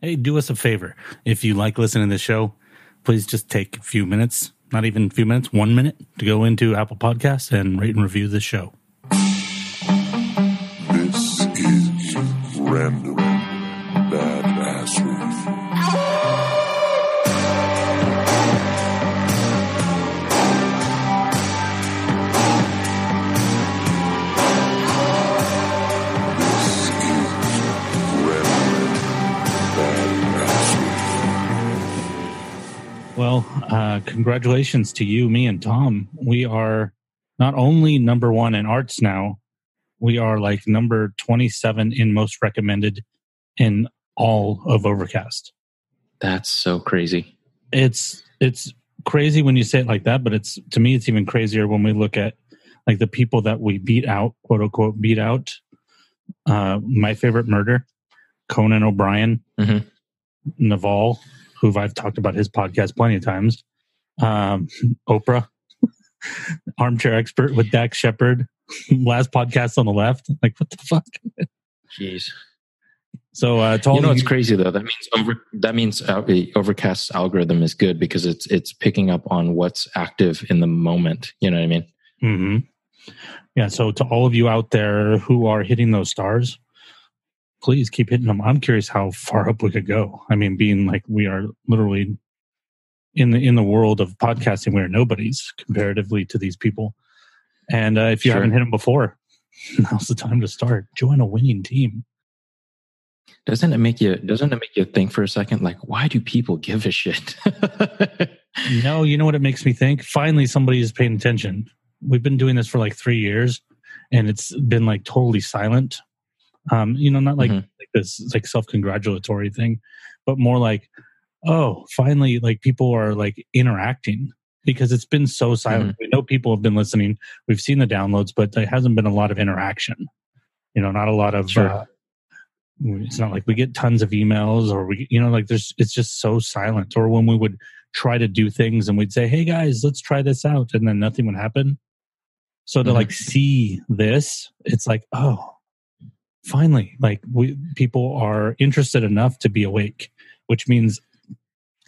Hey, do us a favor. If you like listening to the show, please just take a few minutes, not even a few minutes, one minute to go into Apple Podcasts and rate and review the show. This is Random uh, congratulations to you, me, and Tom. We are not only number one in arts now, we are like number 27 in most recommended in all of Overcast. That's so crazy. It's it's crazy when you say it like that, but it's to me it's even crazier when we look at like the people that we beat out, quote unquote, beat out. Uh, my favorite murder, Conan O'Brien, Mhm. Naval, who I've talked about his podcast plenty of times. Um, Oprah, armchair expert with Dax Shepard, last podcast on the left. Like, what the fuck? Jeez. So, uh, You know what's crazy though? That means over, that means uh, the Overcast algorithm is good because it's it's picking up on what's active in the moment. You know what I mean? hmm Yeah. So to all of you out there who are hitting those stars, please keep hitting them. I'm curious how far up we could go. I mean, being like we are literally in the in the world of podcasting, we are nobodies comparatively to these people. And uh, if you Sure. haven't hit them before, now's the time to start. Join a winning team. Doesn't it make you? Doesn't it make you think for a second? Like, why do people give a shit? No, you know what it makes me think? Finally, somebody is paying attention. We've been doing this for like three years, and it's been like totally silent. Um, you know, not like Mhm. like this like self congratulatory thing, but more like, oh, finally, like people are like interacting because it's been so silent. We know people have been listening. We've seen the downloads, but there hasn't been a lot of interaction. You know, not a lot of. Sure. Uh, it's not like we get tons of emails or we, you know, like there's. It's just so silent. Or when we would try to do things and we'd say, hey guys, let's try this out. And then nothing would happen. So to Mhm. like see this, it's like, oh, finally, like we people are interested enough to be awake, which means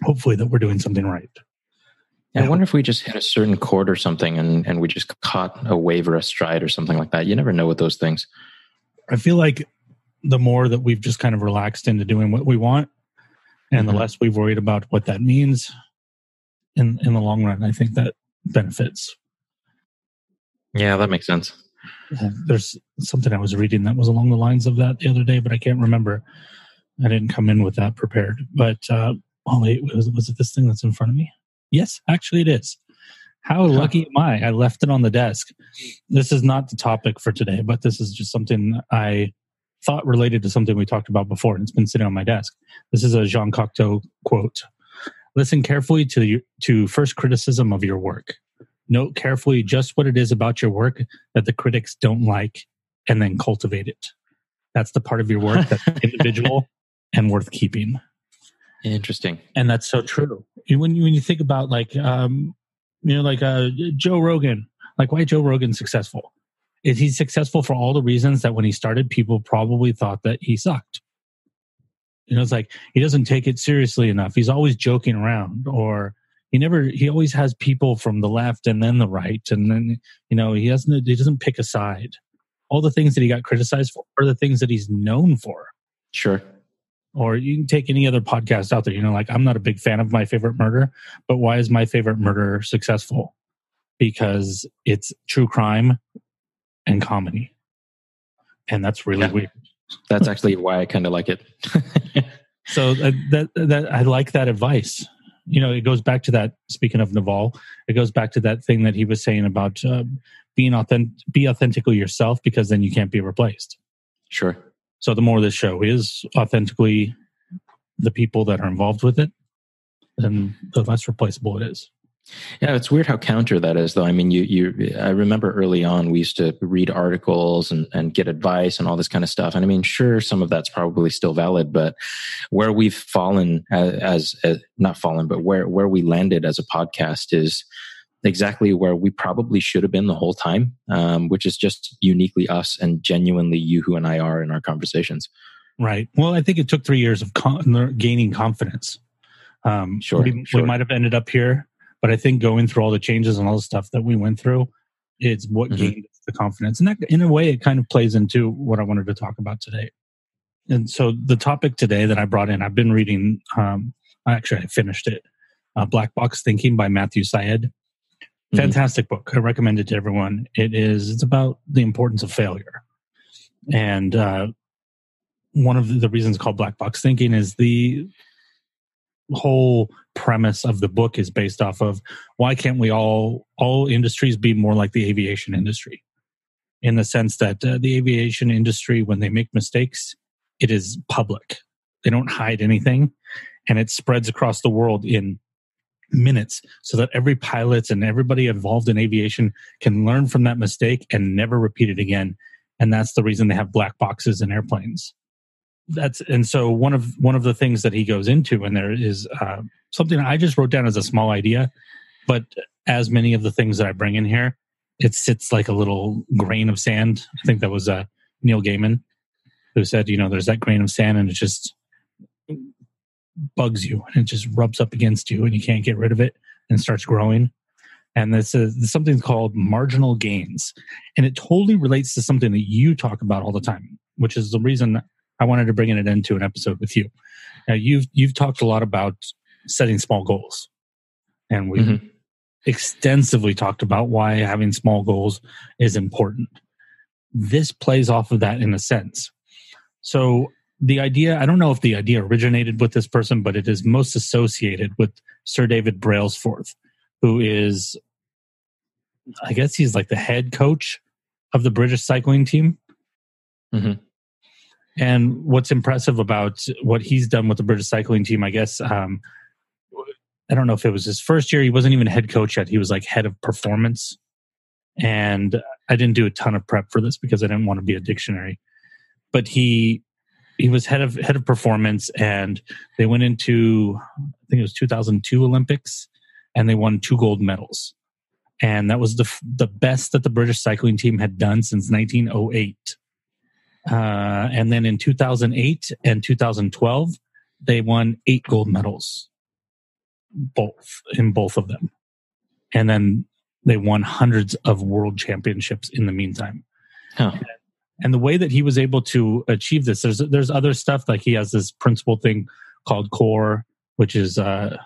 hopefully that we're doing something right. I wonder if we just hit a certain chord or something, and and we just caught a wave or a stride or something like that. You never know with those things. I feel like the more that we've just kind of relaxed into doing what we want and the Mhm. less we've worried about what that means in in the long run, I think that benefits. Yeah, that makes sense. There's something I was reading that was along the lines of that the other day, but I can't remember. I didn't come in with that prepared. But uh, oh wait, was, was it this thing that's in front of me? Yes, actually, it is. How lucky am I? I left it on the desk. This is not the topic for today, but this is just something I thought related to something we talked about before, and it's been sitting on my desk. This is a Jean Cocteau quote. Listen carefully to your, to first criticism of your work. Note carefully just what it is about your work that the critics don't like, and then cultivate it. That's the part of your work that's individual and worth keeping. Interesting. And that's so true. When you, when you think about like, um, you know, like uh, Joe Rogan, like why Joe Rogan successful? Is he successful for all the reasons that when he started, people probably thought that he sucked? You know, it's like he doesn't take it seriously enough. He's always joking around, or he never. He always has people from the left and then the right, and then you know he doesn't. He doesn't pick a side. All the things that he got criticized for are the things that he's known for Sure. Or you can take any other podcast out there. You know, like I'm not a big fan of my favorite murder, but why is my favorite murder successful? Because it's true crime and comedy. And that's really Yeah. weird. That's actually why I kind of like it. So uh, that that I like that advice. You know, it goes back to that. Speaking of Naval, it goes back to that thing that he was saying about uh, being authentic, be authentically yourself, because then you can't be replaced. sure. So the more this show is authentically the people that are involved with it, then the less replaceable it is. Yeah, it's weird how counter that is, though. I mean, you, you. I remember early on we used to read articles and and get advice and all this kind of stuff. And I mean, sure, some of that's probably still valid, but where we've fallen as, as, as not fallen, but where where we landed as a podcast is exactly where we probably should have been the whole time, um, which is just uniquely us and genuinely you, who and I are in our conversations. Right. Well, I think it took three years of con- gaining confidence. Um, Sure, we, sure. we might have ended up here, but I think going through all the changes and all the stuff that we went through, it's what Mhm. gained the confidence. And that, in a way, it kind of plays into what I wanted to talk about today. And so the topic today that I brought in, I've been reading, um, actually, I finished it uh, Black Box Thinking by Matthew Syed. Mhm. Fantastic book. I recommend it to everyone. It is, it's about the importance of failure. And uh, one of the reasons called Black Box Thinking is the whole premise of the book is based off of why can't we all all industries be more like the aviation industry in the sense that uh, the aviation industry when they make mistakes it is public they don't hide anything and it spreads across the world in minutes so that every pilot and everybody involved in aviation can learn from that mistake and never repeat it again and that's the reason they have black boxes in airplanes that's and so one of one of the things that he goes into and there is uh, something I just wrote down as a small idea, but as many of the things that I bring in here, it sits like a little grain of sand. I think that was uh, Neil Gaiman who said, you know, there's that grain of sand and it just bugs you and it just rubs up against you and you can't get rid of it and starts growing. And this is something called marginal gains. And it totally relates to something that you talk about all the time, which is the reason I wanted to bring it into an episode with you. Now you've you've talked a lot about setting small goals, and we've Mhm. extensively talked about why having small goals is important. This plays off of that in a sense. So the idea, I don't know if the idea originated with this person, but it is most associated with Sir David Brailsford, who is, I guess he's like the head coach of the British cycling team. Mhm. And what's impressive about what he's done with the British cycling team, I guess, um, I don't know if it was his first year. He wasn't even head coach yet. He was like head of performance. And I didn't do a ton of prep for this because I didn't want to be a dictionary. But he he was head of head of performance, and they went into I think it was 2002 Olympics, and they won two gold medals. And that was the f- the best that the British cycling team had done since 1908. Uh, and then in 2008 and 2012, they won eight gold medals, both in both of them. And then they won hundreds of world championships in the meantime. Huh. And the way that he was able to achieve this, there's there's other stuff like he has this principal thing called core, which is uh,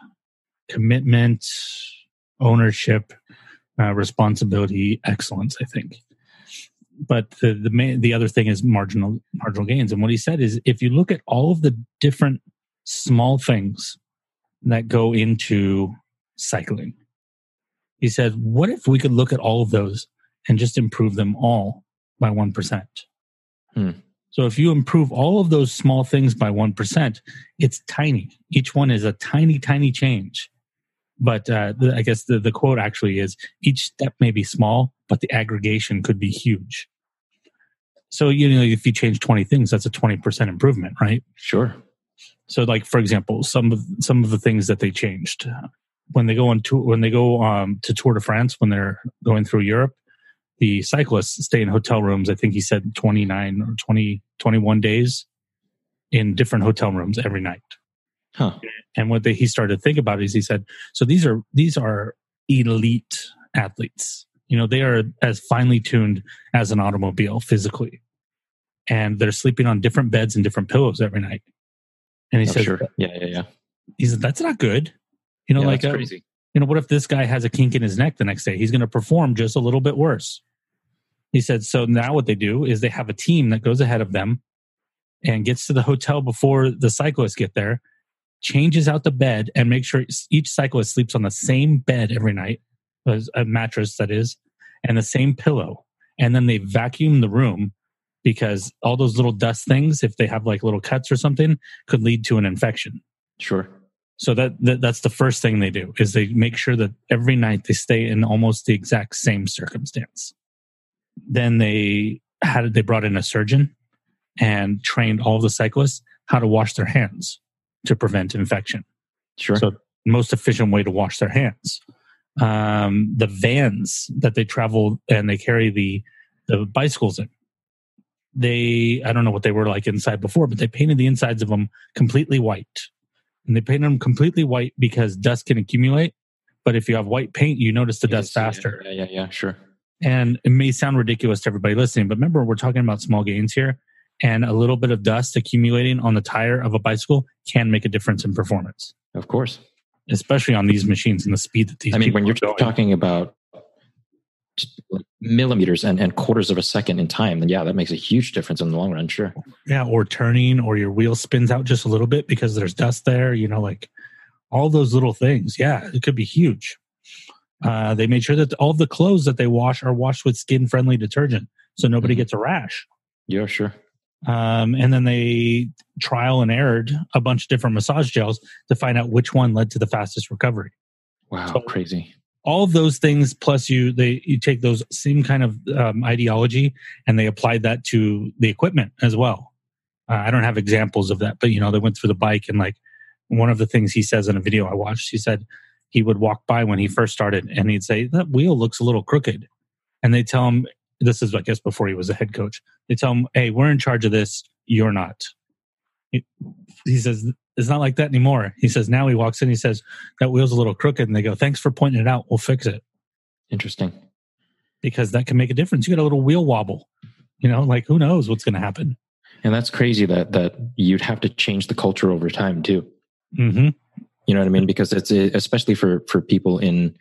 commitment, ownership, uh, responsibility, excellence. I think but the the main, the other thing is marginal marginal gains. And what he said is, if you look at all of the different small things that go into cycling, he said, what if we could look at all of those and just improve them all by one percent? Hmm. So if you improve all of those small things by one percent, it's tiny. Each one is a tiny, tiny change. But uh, the, I guess the, the quote actually is each step may be small, but the aggregation could be huge. So, you know, if you change 20 things, that's a 20% improvement, right? Sure. So, like, for example, some of, some of the things that they changed uh, when they go on tour, when they go um, to Tour de France, when they're going through Europe, the cyclists stay in hotel rooms. I think he said 29 or 20, 21 days in different hotel rooms every night. Huh. And what they, he started to think about is he said, so these are these are elite athletes. You know, they are as finely tuned as an automobile physically, and they're sleeping on different beds and different pillows every night. And he Oh, says, sure. Yeah, yeah, yeah. he said that's not good. You know, yeah, like that's uh, crazy. You know, what if this guy has a kink in his neck the next day? He's going to perform just a little bit worse. He said, so now what they do is they have a team that goes ahead of them and gets to the hotel before the cyclists get there, changes out the bed and makes sure each cyclist sleeps on the same bed every night, a mattress that is, and the same pillow. And then they vacuum the room because all those little dust things, if they have like little cuts or something, could lead to an infection. Sure. So that, that that's the first thing they do is they make sure that every night they stay in almost the exact same circumstance. Then they had they brought in a surgeon and trained all the cyclists how to wash their hands to prevent infection. Sure. So most efficient way to wash their hands. Um, the vans that they travel and they carry the the bicycles in. they I don't know what they were like inside before, but they painted the insides of them completely white. And they painted them completely white because dust can accumulate. But if you have white paint, you notice the dust Yes, faster. Yeah, yeah, yeah, sure. And it may sound ridiculous to everybody listening, but remember, we're talking about small gains here. And a little bit of dust accumulating on the tire of a bicycle can make a difference in performance, Of course. especially on these machines and the speed that these I mean, when you're going. talking about like millimeters and, and quarters of a second in time, then yeah, that makes a huge difference in the long run. Sure. yeah, or turning, or your wheel spins out just a little bit because there's dust there, you know, like all those little things. Yeah, it could be huge. Uh, they made sure that all the clothes that they wash are washed with skin friendly detergent so nobody Mhm. gets a rash. Yeah, sure. Um, and then they trial and errored a bunch of different massage gels to find out which one led to the fastest recovery. Wow, So- crazy. All of those things, plus you, they you take those same kind of um, ideology and they applied that to the equipment as well. Uh, I don't have examples of that, but you know they went through the bike and like one of the things he says in a video I watched, he said he would walk by when he first started and he'd say that wheel looks a little crooked, and they tell him this is I guess before he was a head coach. They tell him, "Hey, we're in charge of this. You're not." He, he says it's not like that anymore. He says now he walks in. He says that wheel's a little crooked, and they go, "Thanks for pointing it out. We'll fix it." Interesting. because that can make a difference. You got a little wheel wobble, you know, like who knows what's going to happen. And that's crazy that that you'd have to change the culture over time too. Mm-hmm. You know what I mean? Because it's especially for for people in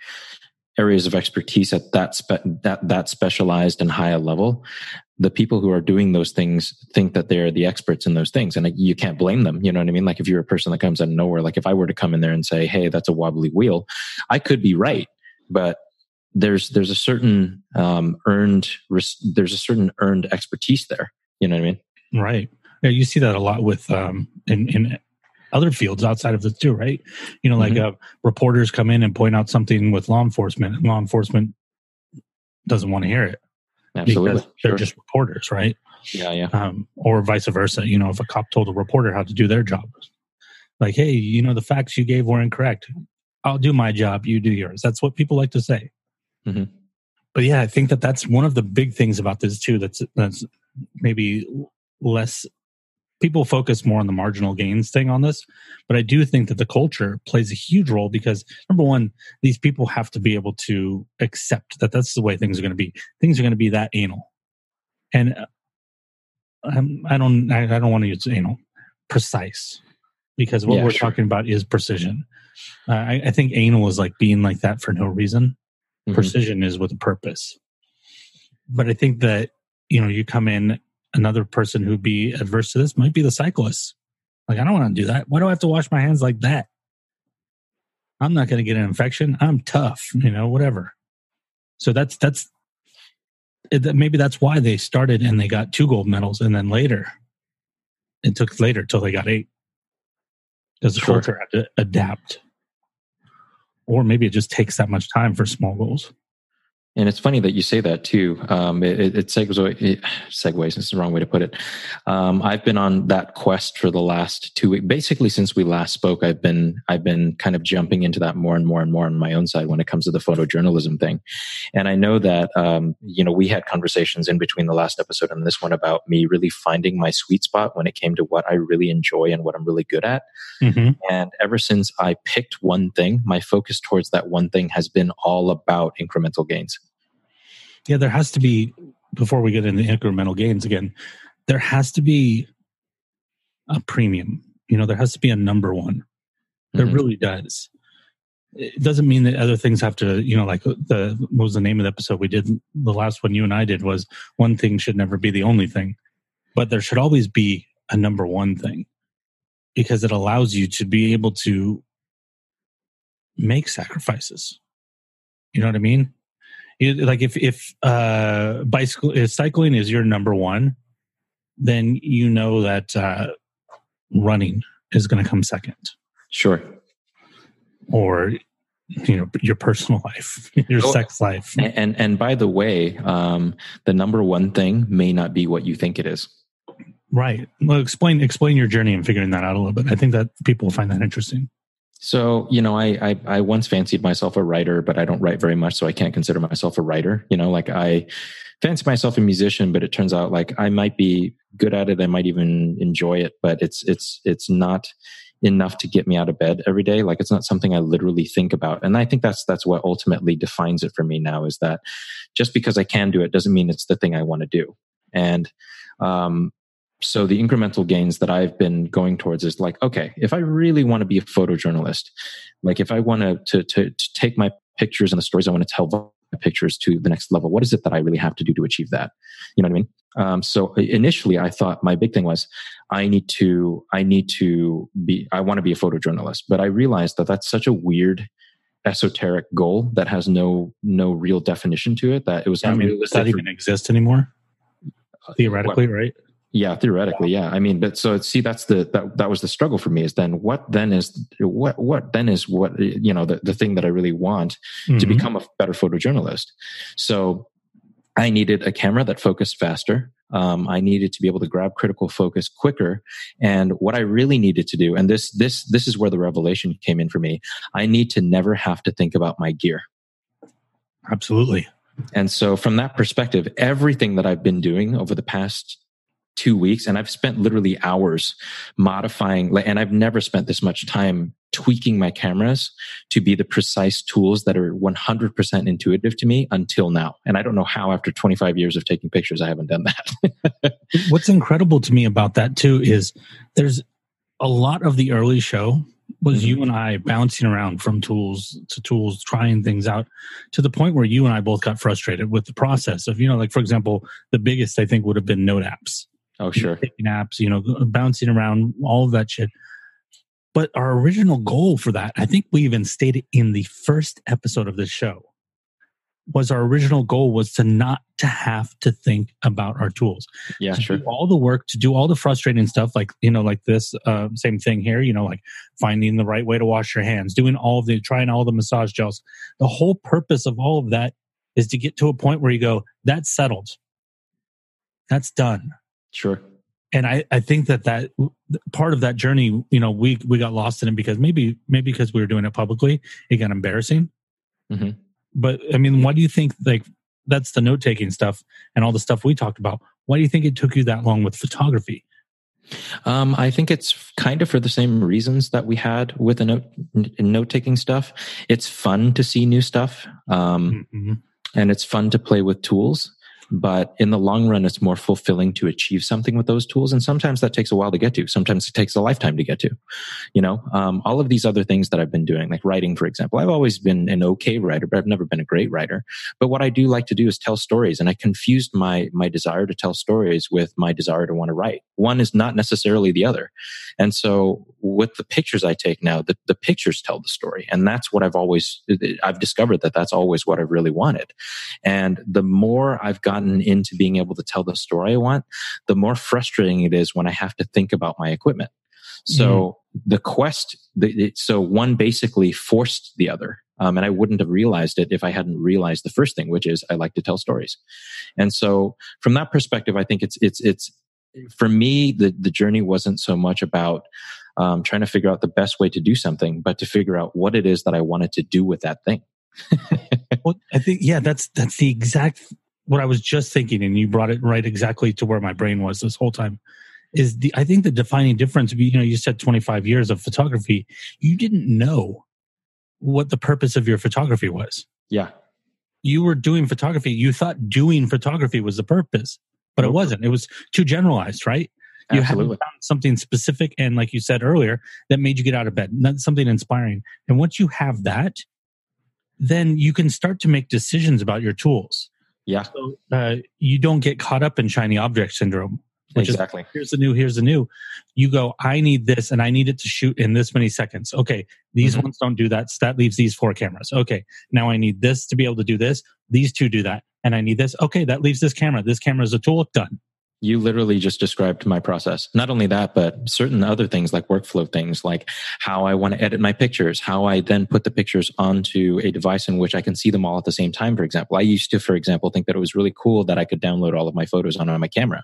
areas of expertise at that spe- that that specialized and high a level. The people who are doing those things think that they're the experts in those things, and you can't blame them. You know what I mean? Like if you're a person that comes out of nowhere, like if I were to come in there and say, "Hey, that's a wobbly wheel," I could be right, but there's there's a certain um, earned res- there's a certain earned expertise there. You know what I mean? Right. Yeah, you see that a lot with um in in other fields outside of this too, right? You know, like uh, reporters come in and point out something with law enforcement, and law enforcement doesn't want to hear it Absolutely. because they're Sure. just reporters, right? yeah, yeah. um, or vice versa. You know, if a cop told a reporter how to do their job, like, hey, you know, the facts you gave were incorrect. I'll do my job, you do yours. That's what people like to say. Mhm. But yeah, I think that that's one of the big things about this too. That's that's maybe less. People focus more on the marginal gains thing on this, but I do think that the culture plays a huge role because number one, these people have to be able to accept that that's the way things are going to be. Things are going to be that anal, and uh, um, I don't I, I don't want to use anal precise because what Yeah, we're sure. talking about is precision. Uh, I, I think anal is like being like that for no reason. Mhm. Precision is with a purpose. But I think that you know you come in another person who'd be adverse to this might be the cyclist. Like I don't want to do that. Why do I have to wash my hands like that? I'm not going to get an infection. I'm tough, you know, whatever. So that's that's it, maybe that's why they started and they got two gold medals, and then later it took later till they got eight because the Sure. culture had to adapt, or maybe it just takes that much time for small goals. And it's funny that you say that too. Um, it, it, segues, it segues. This is the wrong way to put it. Um, I've been on that quest for the last two weeks. Basically, since we last spoke, I've been I've been kind of jumping into that more and more and more on my own side when it comes to the photojournalism thing. And I know that um, you know we had conversations in between the last episode and this one about me really finding my sweet spot when it came to what I really enjoy and what I'm really good at. Mm-hmm. And ever since I picked one thing, my focus towards that one thing has been all about incremental gains. Yeah, there has to be before we get into incremental gains again. There has to be a premium. You know, there has to be a number one. There Mhm. really does. It doesn't mean that other things have to. You know, like the what was the name of the episode we did? The last one you and I did was one thing should never be the only thing, but there should always be a number one thing because it allows you to be able to make sacrifices. You know what I mean? You- like if if uh bicycle if cycling is your number one then you know that uh running is going to come second Sure. or you know your personal life your Oh. sex life And, and by the way, um, the number one thing may not be what you think it is. right well explain explain your journey and figuring that out a little bit i think that people find that interesting So, you know, I, I, I once fancied myself a writer, but I don't write very much, so I can't consider myself a writer. You know, like I fancy myself a musician, but it turns out like I might be good at it. I might even enjoy it, but it's it's it's not enough to get me out of bed every day. Like it's not something I literally think about. And I think that's that's what ultimately defines it for me now is that just because I can do it doesn't mean it's the thing I want to do. And um, so the incremental gains that I've been going towards is like, okay, if I really want to be a photojournalist, like if I want to, to, to take my pictures and the stories I want to tell my pictures to the next level, what is it that I really have to do to achieve that? You know what I mean? Um, so initially I thought my big thing was I need to, I need to be, I want to be a photojournalist, but I realized that that's such a weird esoteric goal that has no, no real definition to it that it was I mean, does that even exist anymore? Theoretically, what? right? Yeah, theoretically, yeah. I mean, but so see, that's the that that was the struggle for me. Is then what then is what what then is what you know the the thing that I really want mm-hmm. to become a better photojournalist. So I needed a camera that focused faster. Um, I needed to be able to grab critical focus quicker. And what I really needed to do, and this this this is where the revelation came in for me. I need to never have to think about my gear. Absolutely. And so, from that perspective, everything that I've been doing over the past two weeks and I've spent literally hours modifying, and I've never spent this much time tweaking my cameras to be the precise tools that are 100% intuitive to me until now. And I don't know how after 25 years of taking pictures, I haven't done that. What's incredible to me about that too is there's a lot of the early show was mm-hmm. you and I bouncing around from tools to tools, trying things out to the point where you and I both got frustrated with the process of, you know, like for example, the biggest I think would have been note apps. Oh, sure. Taking apps, you know, bouncing around, all of that shit. But our original goal for that, I think we even stated in the first episode of this show, was our original goal was to not to have to think about our tools. Yeah, to sure. Do all the work to do all the frustrating stuff, like you know, like this uh, same thing here. You know, like finding the right way to wash your hands, doing all of the trying all the massage gels. The whole purpose of all of that is to get to a point where you go, that's settled, that's done. Sure. And I, I think that that part of that journey, you know, we we got lost in it because maybe maybe because we were doing it publicly, it got embarrassing. Mm-hmm but I mean, why do you think like that's the note taking stuff and all the stuff we talked about? Why do you think it took you that long with photography? Um, I think it's kind of for the same reasons that we had with the note note taking stuff. It's fun to see new stuff, um, mm-hmm. and it's fun to play with tools. But in the long run, it's more fulfilling to achieve something with those tools. And sometimes that takes a while to get to. Sometimes it takes a lifetime to get to. You know, um, all of these other things that I've been doing, like writing, for example. I've always been an okay writer, but I've never been a great writer. But what I do like to do is tell stories. And I confused my, my desire to tell stories with my desire to want to write. One is not necessarily the other. And so with the pictures I take now, the, the pictures tell the story. And that's what I've always, I've discovered that that's always what I really wanted. And the more I've gotten gotten into being able to tell the story I want, the more frustrating it is when I have to think about my equipment. So mm. the quest, the, it, so one basically forced the other. Um, and I wouldn't have realized it if I hadn't realized the first thing, which is I like to tell stories. And so from that perspective, I think it's, it's, it's, for me, the, the journey wasn't so much about, um, trying to figure out the best way to do something, but to figure out what it is that I wanted to do with that thing. well, I think, yeah, that's, that's the exact what I was just thinking, and you brought it right exactly to where my brain was this whole time. Is the I think the defining difference? You know, you said 25 years of photography. You didn't know what the purpose of your photography was. Yeah, you were doing photography. You thought doing photography was the purpose, but it wasn't. It was too generalized, right? You Absolutely. found something specific, and like you said earlier, that made you get out of bed. Not something inspiring. And once you have that, then you can start to make decisions about your tools yeah. So uh, you don't get caught up in shiny object syndrome. Which exactly. Is, here's the new, here's the new. You go, I need this and I need it to shoot in this many seconds. Okay. These mm-hmm. ones don't do that. So that leaves these four cameras. Okay. Now I need this to be able to do this. These two do that. And I need this. Okay. That leaves this camera. This camera is a tool. Done you literally just described my process. Not only that, but certain other things like workflow things, like how I want to edit my pictures, how I then put the pictures onto a device in which I can see them all at the same time. For example, I used to, for example, think that it was really cool that I could download all of my photos onto my camera.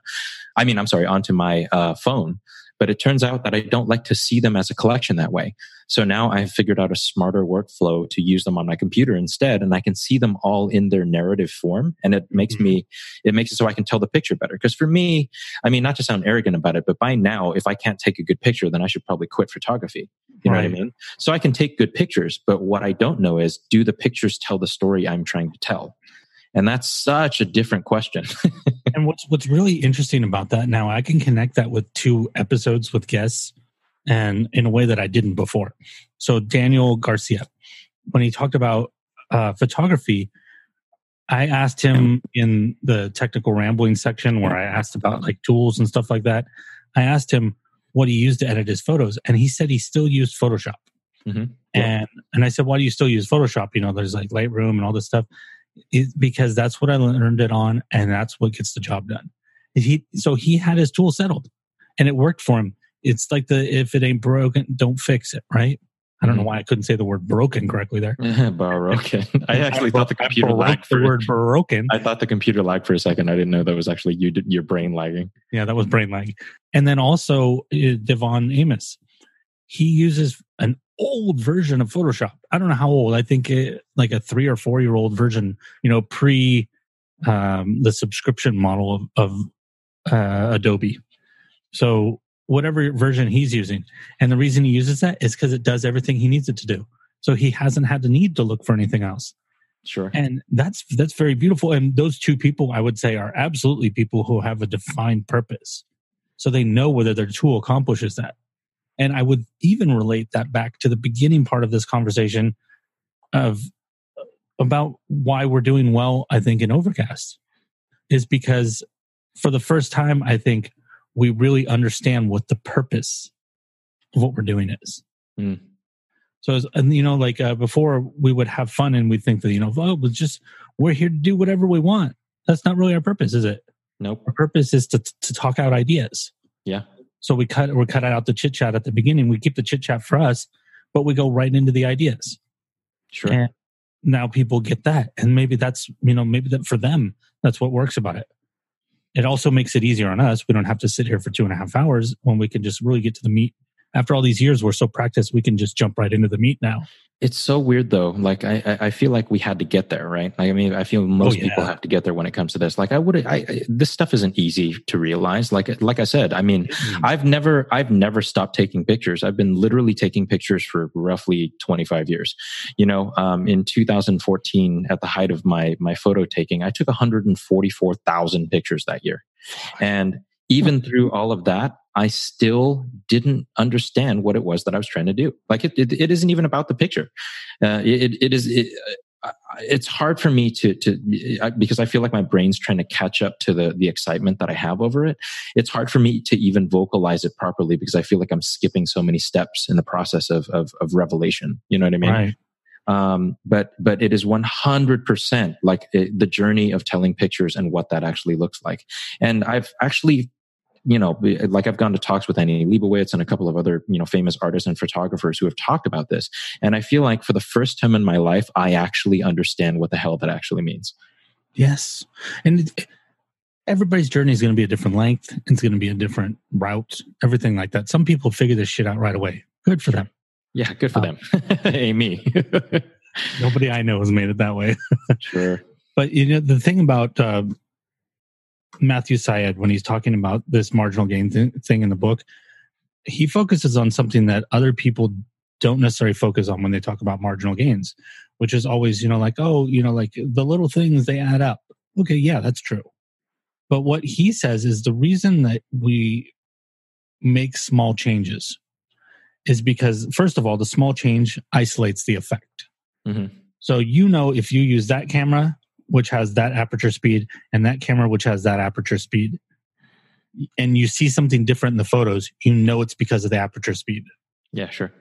I mean, I'm sorry, onto my uh, phone But it turns out that I don't like to see them as a collection that way. So now I've figured out a smarter workflow to use them on my computer instead, and I can see them all in their narrative form. And it makes Mhm. me, it makes it so I can tell the picture better. Because for me, I mean, not to sound arrogant about it, but by now, if I can't take a good picture, then I should probably quit photography. You know what I mean? So I can take good pictures, but what I don't know is do the pictures tell the story I'm trying to tell? And that's such a different question. And what's what's really interesting about that now, I can connect that with two episodes with guests, and in a way that I didn't before. So Daniel Garcia, when he talked about uh, photography, I asked him in the technical rambling section where I asked about like tools and stuff like that. I asked him what he used to edit his photos, and he said he still used Photoshop. Mhm. Yeah. And and I said, why do you still use Photoshop? You know, there's like Lightroom and all this stuff. Because that's what I learned it on, and that's what gets the job done. He so he had his tool settled, and it worked for him. It's like the if it ain't broken, don't fix it. Right? I don't know Mhm. why I couldn't say the word broken correctly there. Broken. I actually thought the computer lagged the for word broken. I thought the computer lagged for a second. I didn't know that was actually you, your brain lagging. Yeah, that was brain lag. And then also uh, Devon Amos, he uses an old version of Photoshop. I don't know how old. I think it, like a three or four year old version. You know, pre um, the subscription model of, of uh, Adobe. So whatever version he's using, and the reason he uses that is because it does everything he needs it to do. So he hasn't had the need to look for anything else Sure. and that's that's very beautiful and those two people i would say are absolutely people who have a defined purpose so they know whether their tool accomplishes that and i would even relate that back to the beginning part of this conversation of about why we're doing well i think in overcast is because for the first time i think we really understand what the purpose of what we're doing is Mm. so, as- and you know, like uh, before, we would have fun and we think that you know, oh, it's just we're here to do whatever we want. That's not really our purpose, is it? Nope. Our purpose is to to talk out ideas. Yeah. So we cut we're cutting out the chit chat at the beginning. We keep the chit chat for us, but we go right into the ideas. Sure. And now people get that, and maybe that's you know maybe that for them that's what works about it. It also makes it easier on us. We don't have to sit here for two and a half hours when we can just really get to the meat. After all these years, we're so practiced, we can just jump right into the meat now. It's so weird though. Like I, I feel like we had to get there, right? Like, I mean, I feel most yeah. people have to get there when it comes to this. Like I would, I, I this stuff isn't easy to realize. Like like I said, I mean, I've never I've never stopped taking pictures. I've been literally taking pictures for roughly 25 years. You know, um, in 2014, at the height of my my photo taking, I took 144,000 pictures that year, and even through all of that, I still didn't understand what it was that I was trying to do. Like it, it, it isn't even about the picture. Uh, it, it is. It, uh, it's hard for me to to because I feel like my brain's trying to catch up to the the excitement that I have over it. It's hard for me to even vocalize it properly because I feel like I'm skipping so many steps in the process of of, of revelation. You know what I mean? right. um, but but it is 100% like it, the journey of telling pictures and what that actually looks like and i've actually you know like i've gone to talks with annie leibovitz and a couple of other you know famous artists and photographers who have talked about this and i feel like for the first time in my life i actually understand what the hell that actually means Yes. And it, everybody's journey is going to be a different length. It's going to be a different route, everything like that. Some people figure this shit out right away. Good for them. yeah good for Uh, them hey me Nobody I know has made it that way. sure But you know, the thing about uh, Matthew Syed, when he's talking about this marginal gain th- thing in the book, he focuses on something that other people don't necessarily focus on when they talk about marginal gains, which is always, you know, like, oh, you know, like the little things they add up. Okay, yeah, that's true. But what he says is the reason that we make small changes is because, first of all, the small change isolates the effect. Mhm. So you know if you use that camera, which has that aperture speed, and that camera, which has that aperture speed, and you see something different in the photos, you know it's because of the aperture speed yeah sure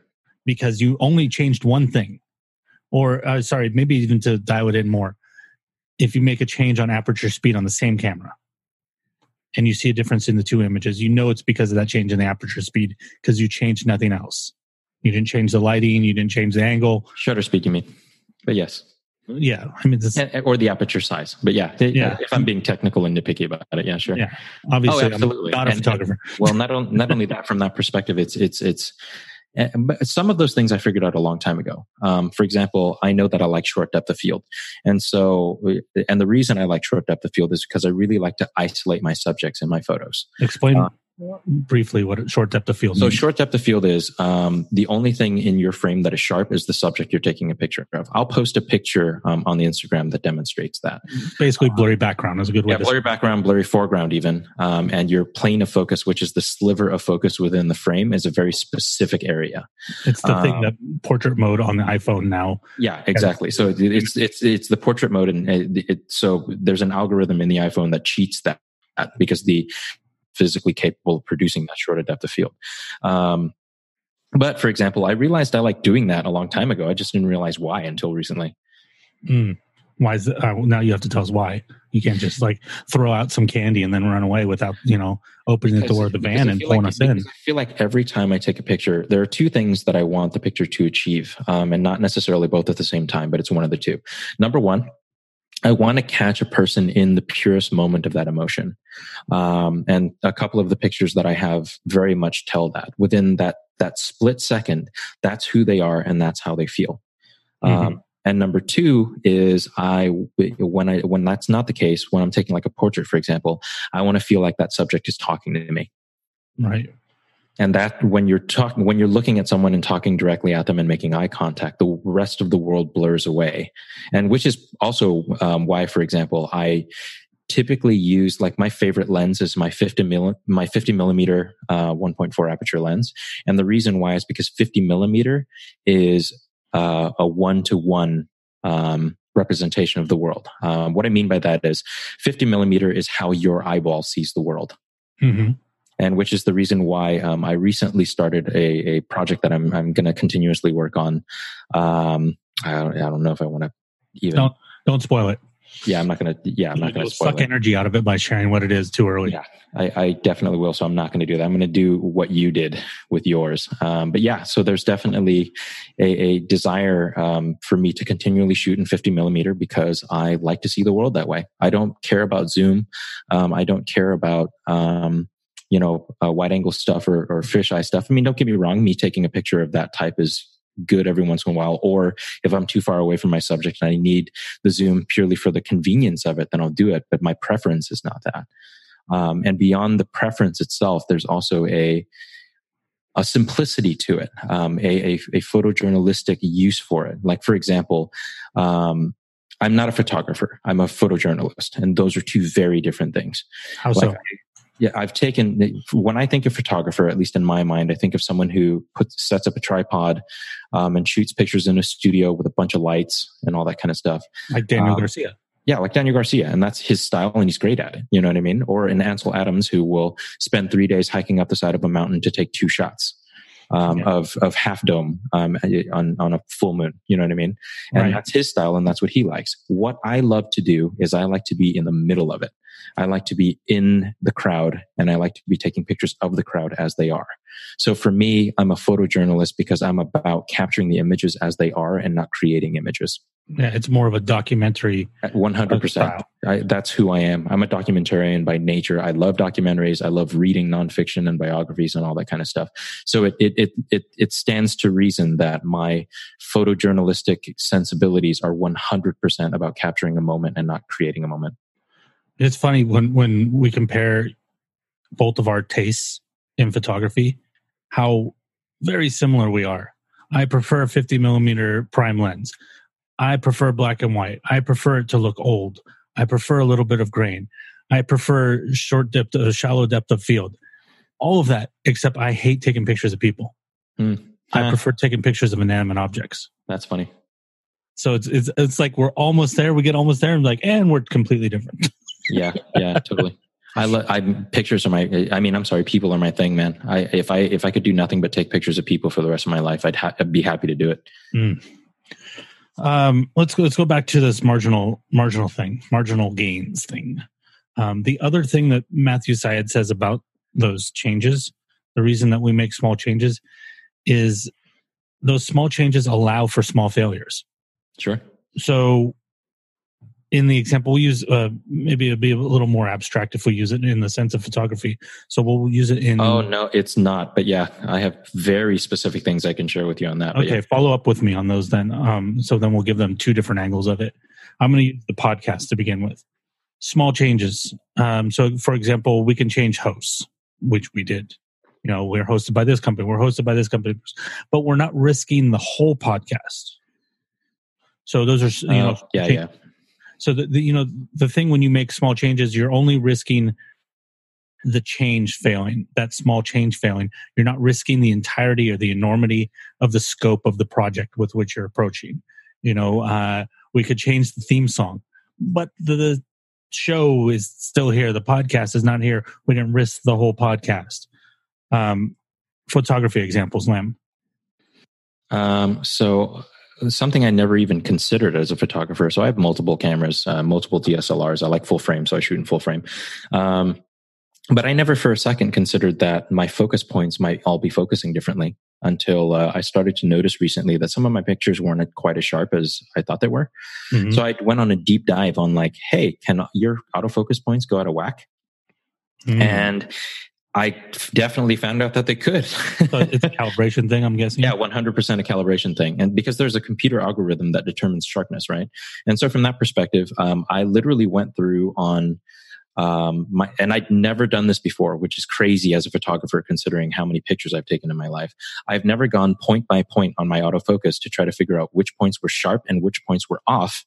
because you only changed one thing. Or, uh, sorry, maybe even to dial it in more. If you make a change on aperture speed on the same camera and you see a difference in the two images, you know it's because of that change in the aperture speed because you changed nothing else. You didn't change the lighting, you didn't change the angle, shutter speed you mean but yes yeah, I mean, this, And- or the aperture size. But yeah, Yeah. if I'm being technical and nitpicky about it, yeah, sure. Yeah. obviously, Oh, absolutely. I'm not a And- photographer. well not, on, not only that from that perspective it's it's it's eh, but some of those things I figured out a long time ago. Um, for example, I know that I like short depth of field, and so and the reason I like short depth of field is because I really like to isolate my subjects in my photos. Explain Uh, briefly what a short depth of field So means. short depth of field is um, the only thing in your frame that is sharp is the subject you're taking a picture of. I'll post a picture um, on the Instagram that demonstrates that. Basically, blurry background is a good way Yeah, to blurry background, blurry foreground, even, um, and your plane of focus, which is the sliver of focus within the frame, is a very specific area. It's the thing um, that portrait mode on the iPhone now. Yeah, exactly. So it's it's it's the portrait mode, and it, it, so there's an algorithm in the iPhone that cheats that because the physically capable of producing that shorter depth of field. Um, but for example, I realized I like doing that a long time ago. I just didn't realize why until recently. Mm. Why is it? Uh, well, now you have to tell us why. You can't just like throw out some candy and then run away without you know opening the door of the van and pulling like, us in. I feel like every time I take a picture, there are two things that I want the picture to achieve, um, and not necessarily both at the same time, but it's one of the two. Number one, I want to catch a person in the purest moment of that emotion. Um, and a couple of the pictures that I have very much tell that within that, that split second, that's who they are and that's how they feel. Um, and number two is I, when I, when that's not the case, when I'm taking like a portrait, for example, I want to feel like that subject is talking to me. Right. And that when you're talking, when you're looking at someone and talking directly at them and making eye contact, the rest of the world blurs away. And which is also um, why, for example, I typically use like my favorite lens is my 50 mil, my 50 millimeter, uh, 1.4 aperture lens. And the reason why is because 50 millimeter is uh, a one to one, um, representation of the world. Um, what I mean by that is 50 millimeter is how your eyeball sees the world hmm and which is the reason why um, I recently started a, a project that I'm, I'm going to continuously work on. Um, I, don't, I don't know if I want to even. Don't Don't spoil it. Yeah, I'm not going to. Yeah, I'm not going to spoil suck it. energy out of it by sharing what it is too early. Yeah. I, I definitely will. So I'm not going to do that. I'm going to do what you did with yours. Um, but yeah, so there's definitely a, a desire um, for me to continually shoot in 50 millimeter because I like to see the world that way. I don't care about zoom. Um, I don't care about um, you know uh, wide angle stuff or, or fisheye stuff. I mean, don't get me wrong. Me taking a picture of that type is good every once in a while. Or if I'm too far away from my subject and I need the zoom purely for the convenience of it, then I'll do it. But my preference is not that. Um, and beyond the preference itself, there's also a a simplicity to it, um, a, a, a photojournalistic use for it. Like, for example, um, I'm not a photographer. I'm a photojournalist, and those are two very different things. How Like, so? Yeah, I've taken when I think of photographer, at least in my mind, I think of someone who puts sets up a tripod um, and shoots pictures in a studio with a bunch of lights and all that kind of stuff. Like Daniel um, Garcia. Yeah, like Daniel Garcia, and that's his style, and he's great at it. You know what I mean? Or an Ansel Adams who will spend three days hiking up the side of a mountain to take two shots um, Yeah. of of half dome um, on on a full moon. You know what I mean? And Right. that's his style, and that's what he likes. What I love to do is I like to be in the middle of it. I like to be in the crowd, and I like to be taking pictures of the crowd as they are. So for me, I'm a photojournalist because I'm about capturing the images as they are and not creating images. Yeah, it's more of a documentary. One hundred percent. style. That's who I am. I'm a documentarian by nature. I love documentaries. I love reading nonfiction and biographies and all that kind of stuff. So it it it it, it stands to reason that my photojournalistic sensibilities are one hundred percent about capturing a moment and not creating a moment. It's funny when when we compare both of our tastes in photography, how very similar we are. I prefer a 50 millimeter prime lens. I prefer black and white. I prefer it to look old. I prefer a little bit of grain. I prefer short depth, uh, shallow depth of field. All of that, except I hate taking pictures of people. I Ah, prefer taking pictures of inanimate objects. that's funny. So it's it's it's like we're almost there. We get almost there, and like, and we're completely different. Yeah, yeah, totally. I lo- I pictures are my. I mean, I'm sorry, people are my thing, man. I if I if I could do nothing but take pictures of people for the rest of my life, I'd, ha- I'd be happy to do it. Um, let's go. Let's go back to this marginal marginal thing, marginal gains thing. Um, the other thing that Matthew Syed says about those changes, the reason that we make small changes, is those small changes allow for small failures. Sure. So in the example, we'll use uh, maybe it'll be a little more abstract if we use it in the sense of photography. So we'll use it in. Oh no, it's not. But yeah, I have very specific things I can share with you on that. But Okay, yeah. follow up with me on those then. Um, so then we'll give them two different angles of it. I'm going to use the podcast to begin with. Small changes. Um, so, for example, we can change hosts, which we did. You know, we're hosted by this company, we're hosted by this company, but we're not risking the whole podcast. So those are you know Oh, yeah, yeah. So the, the you know the thing when you make small changes, you're only risking the change failing, that small change failing. You're not risking the entirety or the enormity of the scope of the project with which you're approaching. You know, uh, we could change the theme song, but the, the show is still here. The podcast is not here. We didn't risk the whole podcast. Um, photography examples, Lam. Um, so something I never even considered as a photographer. So I have multiple cameras, uh, multiple DSLRs. I like full frame, so I shoot in full frame. Um, but I never for a second considered that my focus points might all be focusing differently until uh, I started to notice recently that some of my pictures weren't quite as sharp as I thought they were. Mhm. So I went on a deep dive on like, hey, can your autofocus points go out of whack? Mhm. And I definitely found out that they could. So it's a calibration thing, I'm guessing. Yeah, 100% a calibration thing. And because there's a computer algorithm that determines sharpness, right? And so from that perspective, um, I literally went through on um, my, and I'd never done this before, which is crazy as a photographer, considering how many pictures I've taken in my life. I've never gone point by point on my autofocus to try to figure out which points were sharp and which points were off.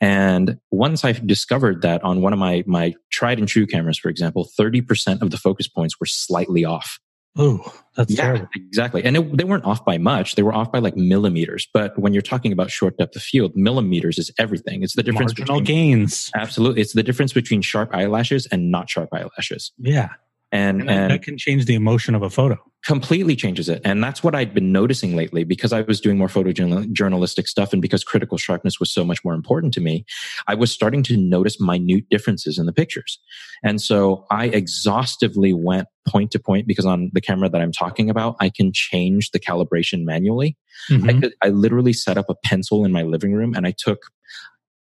And once I discovered that on one of my, my tried and true cameras, for example, 30% of the focus points were slightly off. Oh, that's Yeah, terrible. exactly. And it, they weren't off by much. They were off by like millimeters. But when you're talking about short depth of field, millimeters is everything. It's the difference Marginal between gains. absolutely. It's the difference between sharp eyelashes and not sharp eyelashes. Yeah. And And, that- and that can change the emotion of a photo. completely changes it. And that's what I'd been noticing lately because I was doing more photojournalistic stuff and because critical sharpness was so much more important to me, I was starting to notice minute differences in the pictures. And so I exhaustively went point to point because on the camera that I'm talking about, I can change the calibration manually. I, Mhm. could, I literally set up a pencil in my living room and I took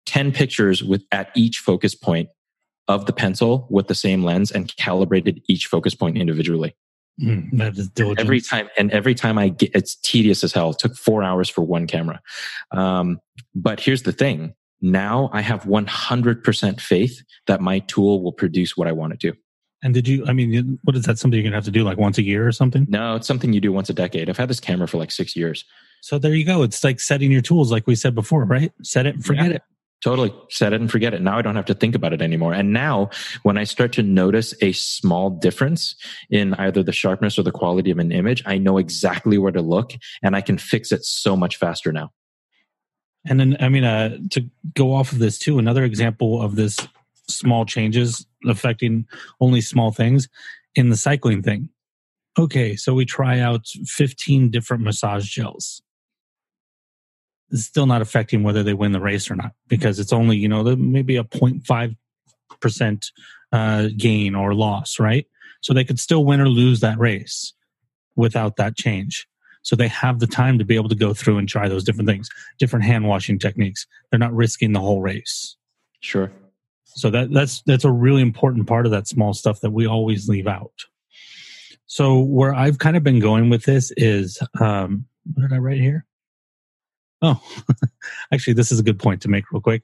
10 pictures with at each focus point of the pencil with the same lens and calibrated each focus point individually Mm, that is diligence. every time and every time i get it's tedious as hell it took four hours for one camera um, but here's the thing now i have 100% faith that my tool will produce what i want it to And did you? I mean, what is that? Something you're gonna have to do like once a year or something? no it's something you do once a decade i've had this camera for like six years So there you go. It's like setting your tools, like we said before, right? Set it, and forget Yeah. it. Totally set it and forget it. Now I don't have to think about it anymore. And now when I start to notice a small difference in either the sharpness or the quality of an image, I know exactly where to look and I can fix it so much faster now. And then, I mean, uh, to go off of this too, another example of this small changes affecting only small things in the cycling thing. Okay, so we try out 15 different massage gels. It's still not affecting whether they win the race or not because it's only, you know, maybe a 0.5% uh, gain or loss, right? So they could still win or lose that race without that change. So they have the time to be able to go through and try those different things, different hand washing techniques. They're not risking the whole race. Sure. So that that's that's a really important part of that small stuff that we always leave out. So where I've kind of been going with this is um what did I write here? Oh, actually this is a good point to make real quick.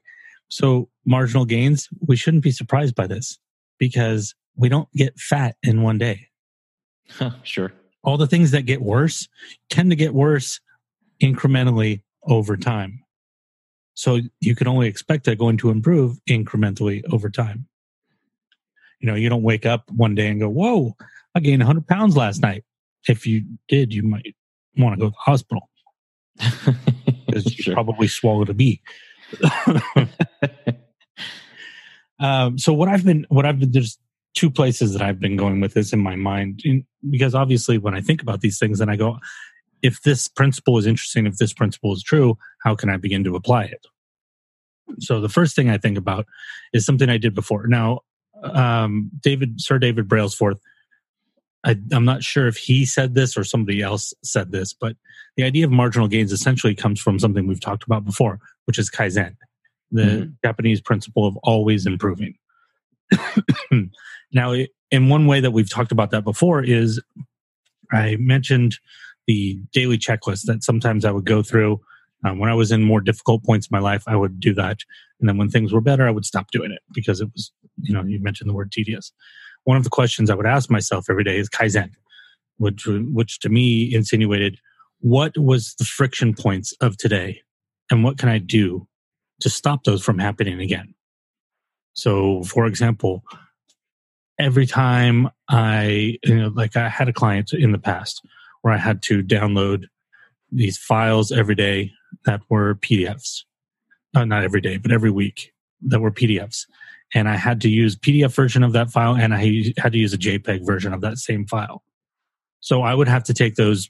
So marginal gains, we shouldn't be surprised by this because we don't get fat in one day. Huh, sure. All the things that get worse tend to get worse incrementally over time. So you can only expect they're going to improve incrementally over time. You know, you don't wake up one day and go, Whoa, I gained 100 pounds last night. If you did, you might want to go to the hospital because you Sure. probably swallowed a bee. um, so what I've been, what I've been, there's two places that I've been going with this in my mind, in, because obviously when I think about these things, and I go, if this principle is interesting, if this principle is true, how can I begin to apply it? So the first thing I think about is something I did before. Now, um, David, Sir David Brailsford, I, I'm not sure if he said this or somebody else said this, but the idea of marginal gains essentially comes from something we've talked about before, which is Kaizen. the Mhm. Japanese principle of always improving. now, in one way that we've talked about that before is I mentioned the daily checklist that sometimes I would go through. Um, when I was in more difficult points in my life, I would do that. And then when things were better, I would stop doing it because it was, you know, you mentioned the word tedious. One of the questions I would ask myself every day is Kaizen, which, which to me insinuated what was the friction points of today and what can I do to stop those from happening again? So, for example, every time I, you know, like I had a client in the past where I had to download these files every day that were PDFs. Uh, not every day, but every week that were PDFs. And I had to use PDF version of that file and I had to use a JPEG version of that same file. So I would have to take those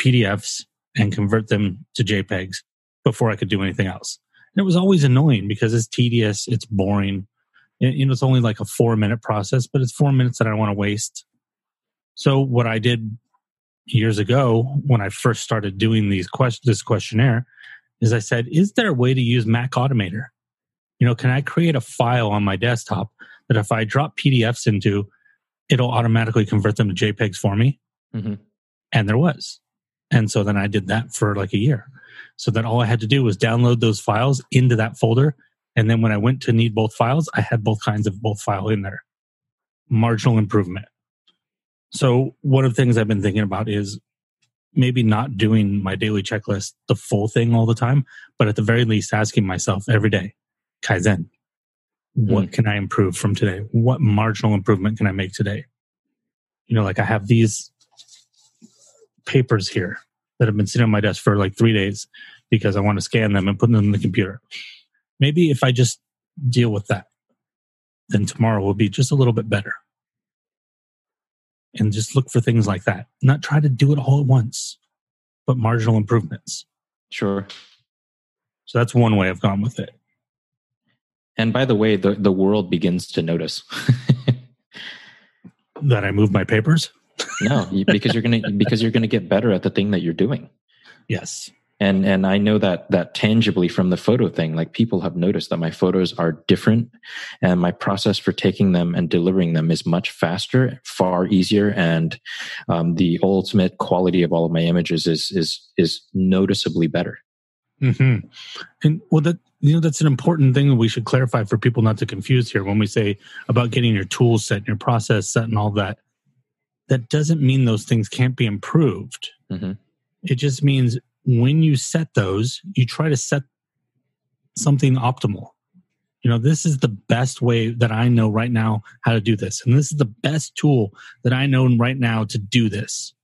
PDFs and convert them to JPEGs before I could do anything else. And it was always annoying because it's tedious, it's boring. You know, it's only like a four minute process, but it's four minutes that I want to waste. So what I did years ago when I first started doing these quest- this questionnaire is I said, is there a way to use Mac Automator? You know, can I create a file on my desktop that if I drop PDFs into, it'll automatically convert them to JPEGs for me? Mhm. And there was. And so then I did that for like a year. So then all I had to do was download those files into that folder. And then when I went to need both files, I had both kinds of both file in there. Marginal improvement. So one of the things I've been thinking about is maybe not doing my daily checklist the full thing all the time, but at the very least asking myself every day, Kaizen, what hmm. can I improve from today? What marginal improvement can I make today? You know, like I have these papers here that have been sitting on my desk for like three days because I want to scan them and put them in the computer. Maybe if I just deal with that, then tomorrow will be just a little bit better. And just look for things like that. Not try to do it all at once, but marginal improvements. Sure. So that's one way I've gone with it. And by the way, the, the world begins to notice. That I move my papers. no, because you're gonna because you're gonna get better at the thing that you're doing. Yes. And and I know that that tangibly from the photo thing, like people have noticed that my photos are different, and my process for taking them and delivering them is much faster, far easier, and um, the ultimate quality of all of my images is is is noticeably better. hmm And well, that you know that's an important thing that we should clarify for people not to confuse here when we say about getting your tools set and your process set and all that. That doesn't mean those things can't be improved. Mhm. It just means when you set those, you try to set something optimal. You know, this is the best way that I know right now how to do this. And this is the best tool that I know right now to do this.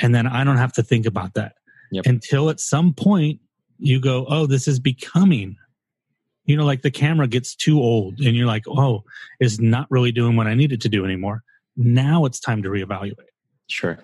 And then I don't have to think about that Yep. until at some point you go, oh, this is becoming, you know, like the camera gets too old and you're like, oh, it's not really doing what I need it to do anymore. Now it's time to reevaluate. Sure.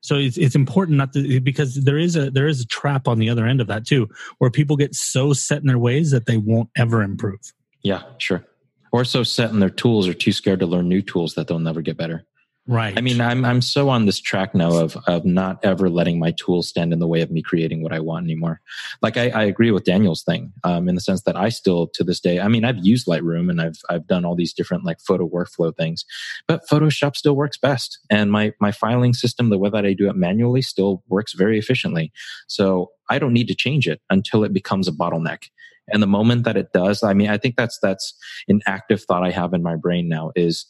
So it's it's important not to because there is a there is a trap on the other end of that too, where people get so set in their ways that they won't ever improve. Yeah. Sure. Or so set in their tools or too scared to learn new tools that they'll never get better. Right. I mean, I'm I'm so on this track now of of not ever letting my tools stand in the way of me creating what I want anymore. Like I, I agree with Daniel's thing, um, in the sense that I still to this day, I mean, I've used Lightroom and I've I've done all these different like photo workflow things, but Photoshop still works best, and my my filing system, the way that I do it manually, still works very efficiently. So I don't need to change it until it becomes a bottleneck. And the moment that it does, I mean, I think that's that's an active thought I have in my brain now is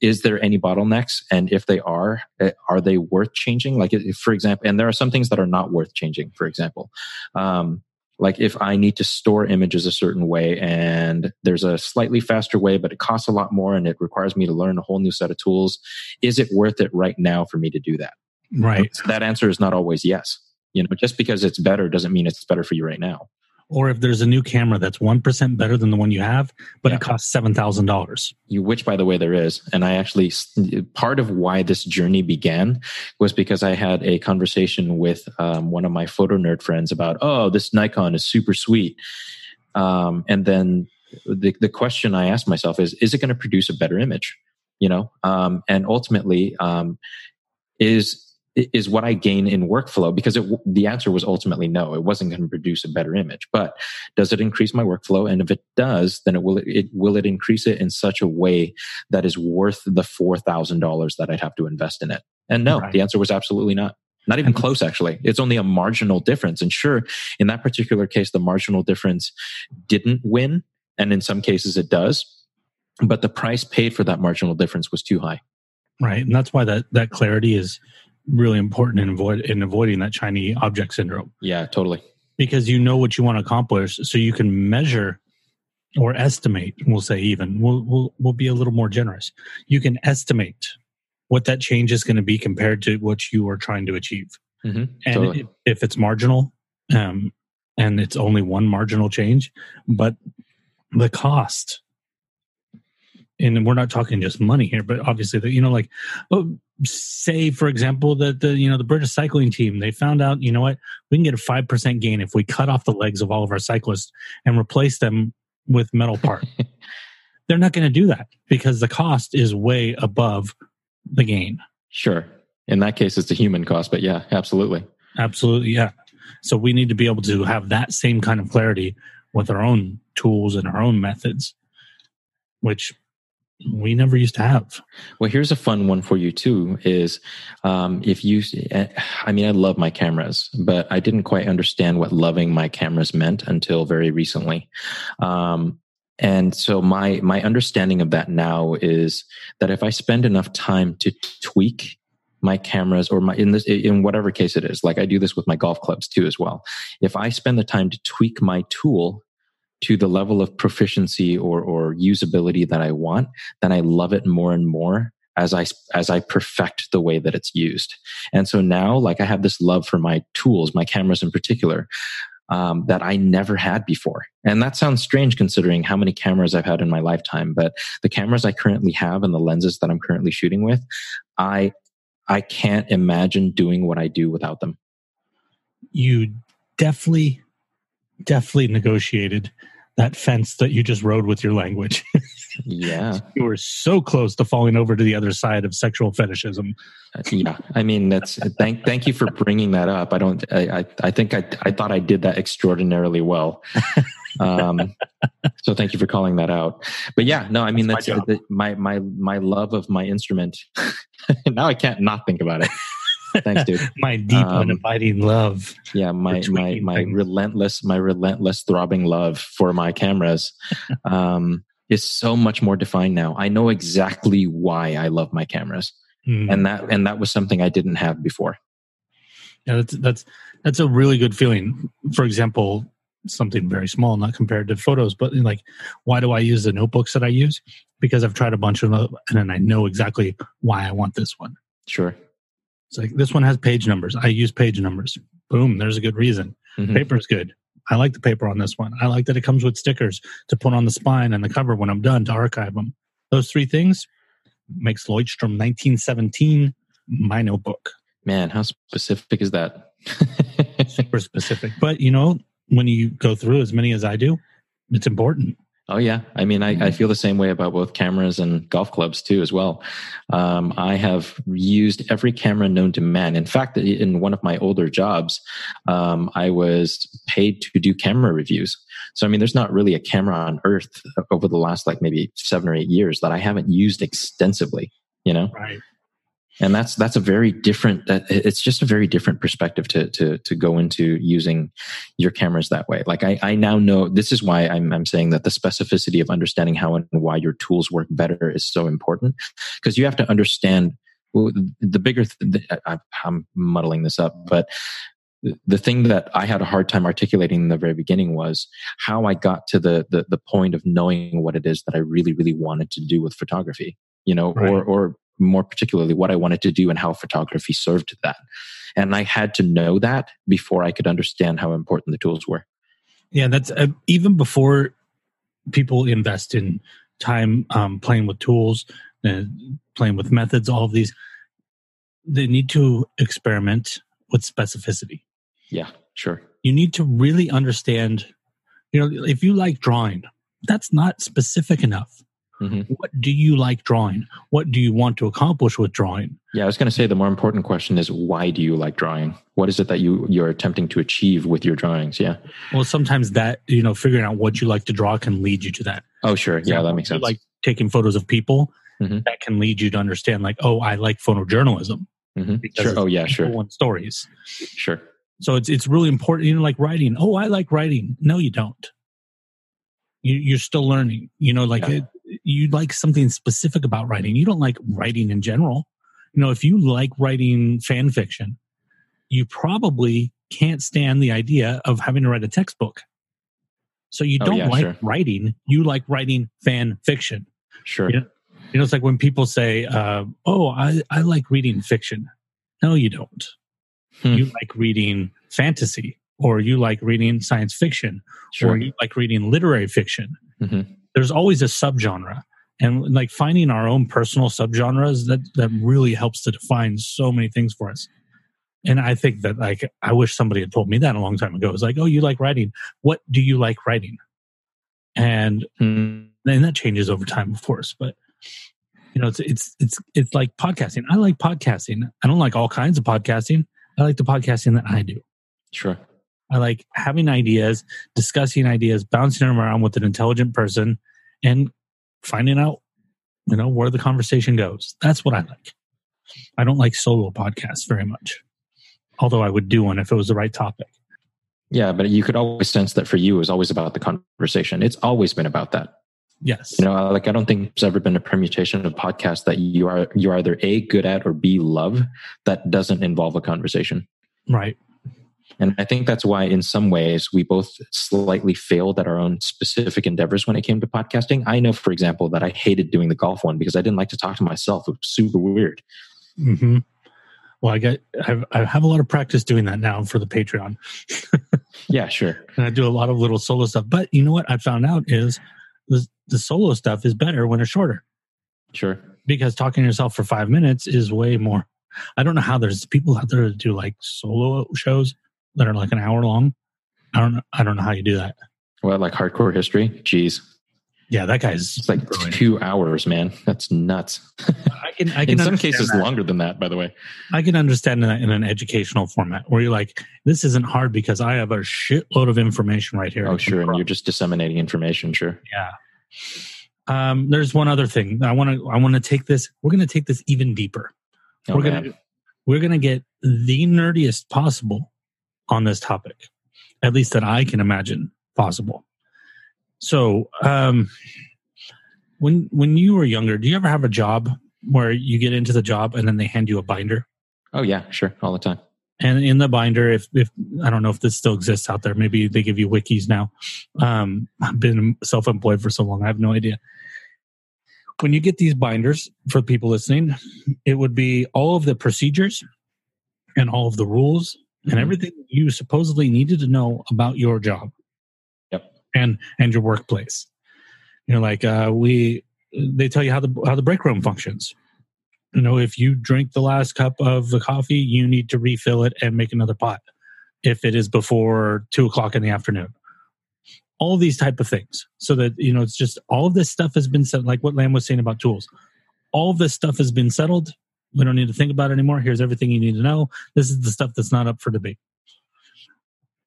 is there any bottlenecks? And if they are eh, are they worth changing? Like if, for example and there are some things that are not worth changing for example um, like if i need to store images a certain way and there's a slightly faster way but it costs a lot more and it requires me to learn a whole new set of tools is it worth it right now for me to do that? Right. that answer is not always yes. You know just because it's better doesn't mean it's better for you right now Or if there's a new camera that's one percent better than the one you have, but Yeah. it costs seven thousand dollars. you which by the way there is and i actually part of why this journey began was because i had a conversation with um, one of my photo nerd friends about oh this nikon is super sweet um, and then the, the question i asked myself is is it going to produce a better image you know um, and ultimately um, is is what I gain in workflow because it, the answer was ultimately no. It wasn't going to produce a better image, but does it increase my workflow? And if it does, then it will it will it increase it in such a way that is worth the four thousand dollars that I'd have to invest in it? And no, Right. the answer was absolutely not. Not even close, actually. It's only a marginal difference. And sure, in that particular case, the marginal difference didn't win. And in some cases, it does. But the price paid for that marginal difference was too high. right and that's why that that clarity is really important in avoid in avoiding that shiny object syndrome Yeah, totally. because you know what you want to accomplish so you can measure or estimate we'll say even we'll we'll, we'll be a little more generous you can estimate what that change is going to be compared to what you are trying to achieve hmm and Totally. if, if it's marginal um, and it's only one marginal change but the cost and we're not talking just money here but obviously the, you know like oh, say for example that the you know the british cycling team they found out you know what we can get a 5% gain if we cut off the legs of all of our cyclists and replace them with metal part they're not going to do that because the cost is way above the gain Sure. In that case, it's a human cost, but yeah, absolutely. Absolutely, yeah. So we need to be able to have that same kind of clarity with our own tools and our own methods, which we never used to have. Well, here's a fun one for you too. Is um, if you, I mean, I love my cameras, but I didn't quite understand what loving my cameras meant until very recently. Um, and so my my understanding of that now is that if I spend enough time to tweak my cameras or my in this in whatever case it is, like I do this with my golf clubs too as well. If I spend the time to tweak my tool to the level of proficiency or or usability that I want, then I love it more and more as I as I perfect the way that it's used. And so now, like I have this love for my tools, my cameras in particular, um, that I never had before. And that sounds strange considering how many cameras I've had in my lifetime. But the cameras I currently have and the lenses that I'm currently shooting with, I I can't imagine doing what I do without them. You definitely, definitely negotiated that fence that you just rode with your language. Yeah. you were so close to falling over to the other side of sexual fetishism. Uh, yeah. I mean that's uh, thank thank you for bringing that up. I don't i i, I think i i thought i did that extraordinarily well. Um so thank you for calling that out. But yeah no i mean That's that's, my my, uh, my my my love of my instrument. Now i can't not think about it thanks dude My deep, Um, unabiding love. yeah my my my things. relentless my relentless throbbing love for my cameras um is so much more defined now i know exactly why i love my cameras Mm. and that and that was something i didn't have before Yeah, that's that's that's a really good feeling. For example, something very small, not compared to photos, but like, why do I use the notebooks that I use? Because I've tried a bunch of them, and then I know exactly why I want this one. sure It's like this one has page numbers. I use page numbers. Boom, there's a good reason. Mhm. Paper's good. I like the paper on this one. I like that it comes with stickers to put on the spine and the cover when I'm done to archive them. Those three things makes Leuchtturm 1917 my notebook. Man, how specific is that? super specific. But you know, when you go through as many as I do, it's important. Oh yeah, I mean, I, I feel the same way about both cameras and golf clubs too, as well. Um, I have used every camera known to man. In fact, in one of my older jobs, um, I was paid to do camera reviews. So I mean, there's not really a camera on Earth over the last like maybe seven or eight years that I haven't used extensively. You know, Right. And that's that's a very different that it's just a very different perspective to to to go into using your cameras that way like i i now know this is why i'm i'm saying that the specificity of understanding how and why your tools work better is so important because you have to understand the bigger th- I, i'm muddling this up but the- the thing that I had a hard time articulating in the very beginning was how I got to the, the the point of knowing what it is that I really really wanted to do with photography, you know, Right. or or more particularly what I wanted to do and how photography served that. And I had to know that before I could understand how important the tools were. Yeah, that's uh, even before people invest in time um, playing with tools, uh, playing with methods, all of these, they need to experiment with specificity. Yeah, sure. You need to really understand, you know, if you like drawing, that's not specific enough. Mhm. What do you like drawing? What do you want to accomplish with drawing? Yeah, I was going to say the more important question is why do you like drawing? What is it that you you're attempting to achieve with your drawings? Yeah. Well, sometimes that, you know, figuring out what you like to draw can lead you to that. Oh, sure. Yeah, that makes sense. Like taking photos of people, Mhm. that can lead you to understand, like, oh, I like photojournalism. Mhm. Sure. Oh, yeah, sure. and stories. Sure. So it's it's really important. You know, like writing. Oh, I like writing. No, you don't. You, you're still learning. You know, like Yeah. it, you like something specific about writing. You don't like writing in general. You know, if you like writing fan fiction, you probably can't stand the idea of having to write a textbook. So you Oh, don't yeah, like sure. writing. You like writing fan fiction. Sure. Yeah. You know, it's like when people say, uh, "Oh, I, I like reading fiction." No, you don't. Hmm. You like reading fantasy, or you like reading science fiction, Sure. or you like reading literary fiction. Mhm. There's always a subgenre, and like finding our own personal subgenres that that really helps to define so many things for us. And I think that like I wish somebody had told me that a long time ago. It's like, oh, you like writing. What do you like writing? And Hmm. and that changes over time, of course. But you know, it's it's it's it's like podcasting. I like podcasting. I don't like all kinds of podcasting. I like the podcasting that I do. Sure. I like having ideas, discussing ideas, bouncing them around with an intelligent person, and finding out, you know, where the conversation goes. That's what I like. I don't like solo podcasts very much, although I would do one if it was the right topic. Yeah, but you could always sense that for you it was always about the conversation. It's always been about that. Yes. You know, like I don't think there's ever been a permutation of podcasts that you are you're either A good at or B love that doesn't involve a conversation. right. And I think that's why, in some ways, we both slightly failed at our own specific endeavors when it came to podcasting. I know, for example, that I hated doing the golf one because I didn't like to talk to myself. It was super weird. hmm Well, I get I've, I have a lot of practice doing that now for the Patreon. Yeah, sure. and I do a lot of little solo stuff. But you know what I found out is the, the solo stuff is better when it's shorter Sure. because talking to yourself for five minutes is way more. I don't know how there's people out there that do like solo shows that are like an hour long. I don't know. I don't know how you do that. Well, like hardcore history, geez, Yeah, that guy's it's like brilliant. two hours, man. That's nuts. I can. I can in some cases, that. longer than that, by the way. I can understand that in an educational format where you're like, this isn't hard because I have a shitload of information right here. Oh, sure. And you're just disseminating information, sure. Yeah. Um, there's one other thing. I want to I want to take this. We're going to take this even deeper. Oh, we're man. to we're going to get the nerdiest possible on this topic. At least that I can imagine possible. So, um when when you were younger, do you ever have a job where you get into the job and then they hand you a binder? Oh, yeah, sure. All the time. and in the binder if if i don't know if this still exists out there maybe they give you wikis now um i've been self-employed for so long i have no idea when you get these binders for people listening it would be all of the procedures and all of the rules and Mhm. everything you supposedly needed to know about your job. Yep. and and your workplace. You know like uh we they tell you how the how the break room functions. You know if you drink the last cup of the coffee you need to refill it and make another pot if it is before two o'clock in the afternoon. All these type of things. So that you know it's just all of this stuff has been said like what Lam was saying about tools. All of this stuff has been settled we don't need to think about it anymore. Here's everything you need to know. This is the stuff that's not up for debate.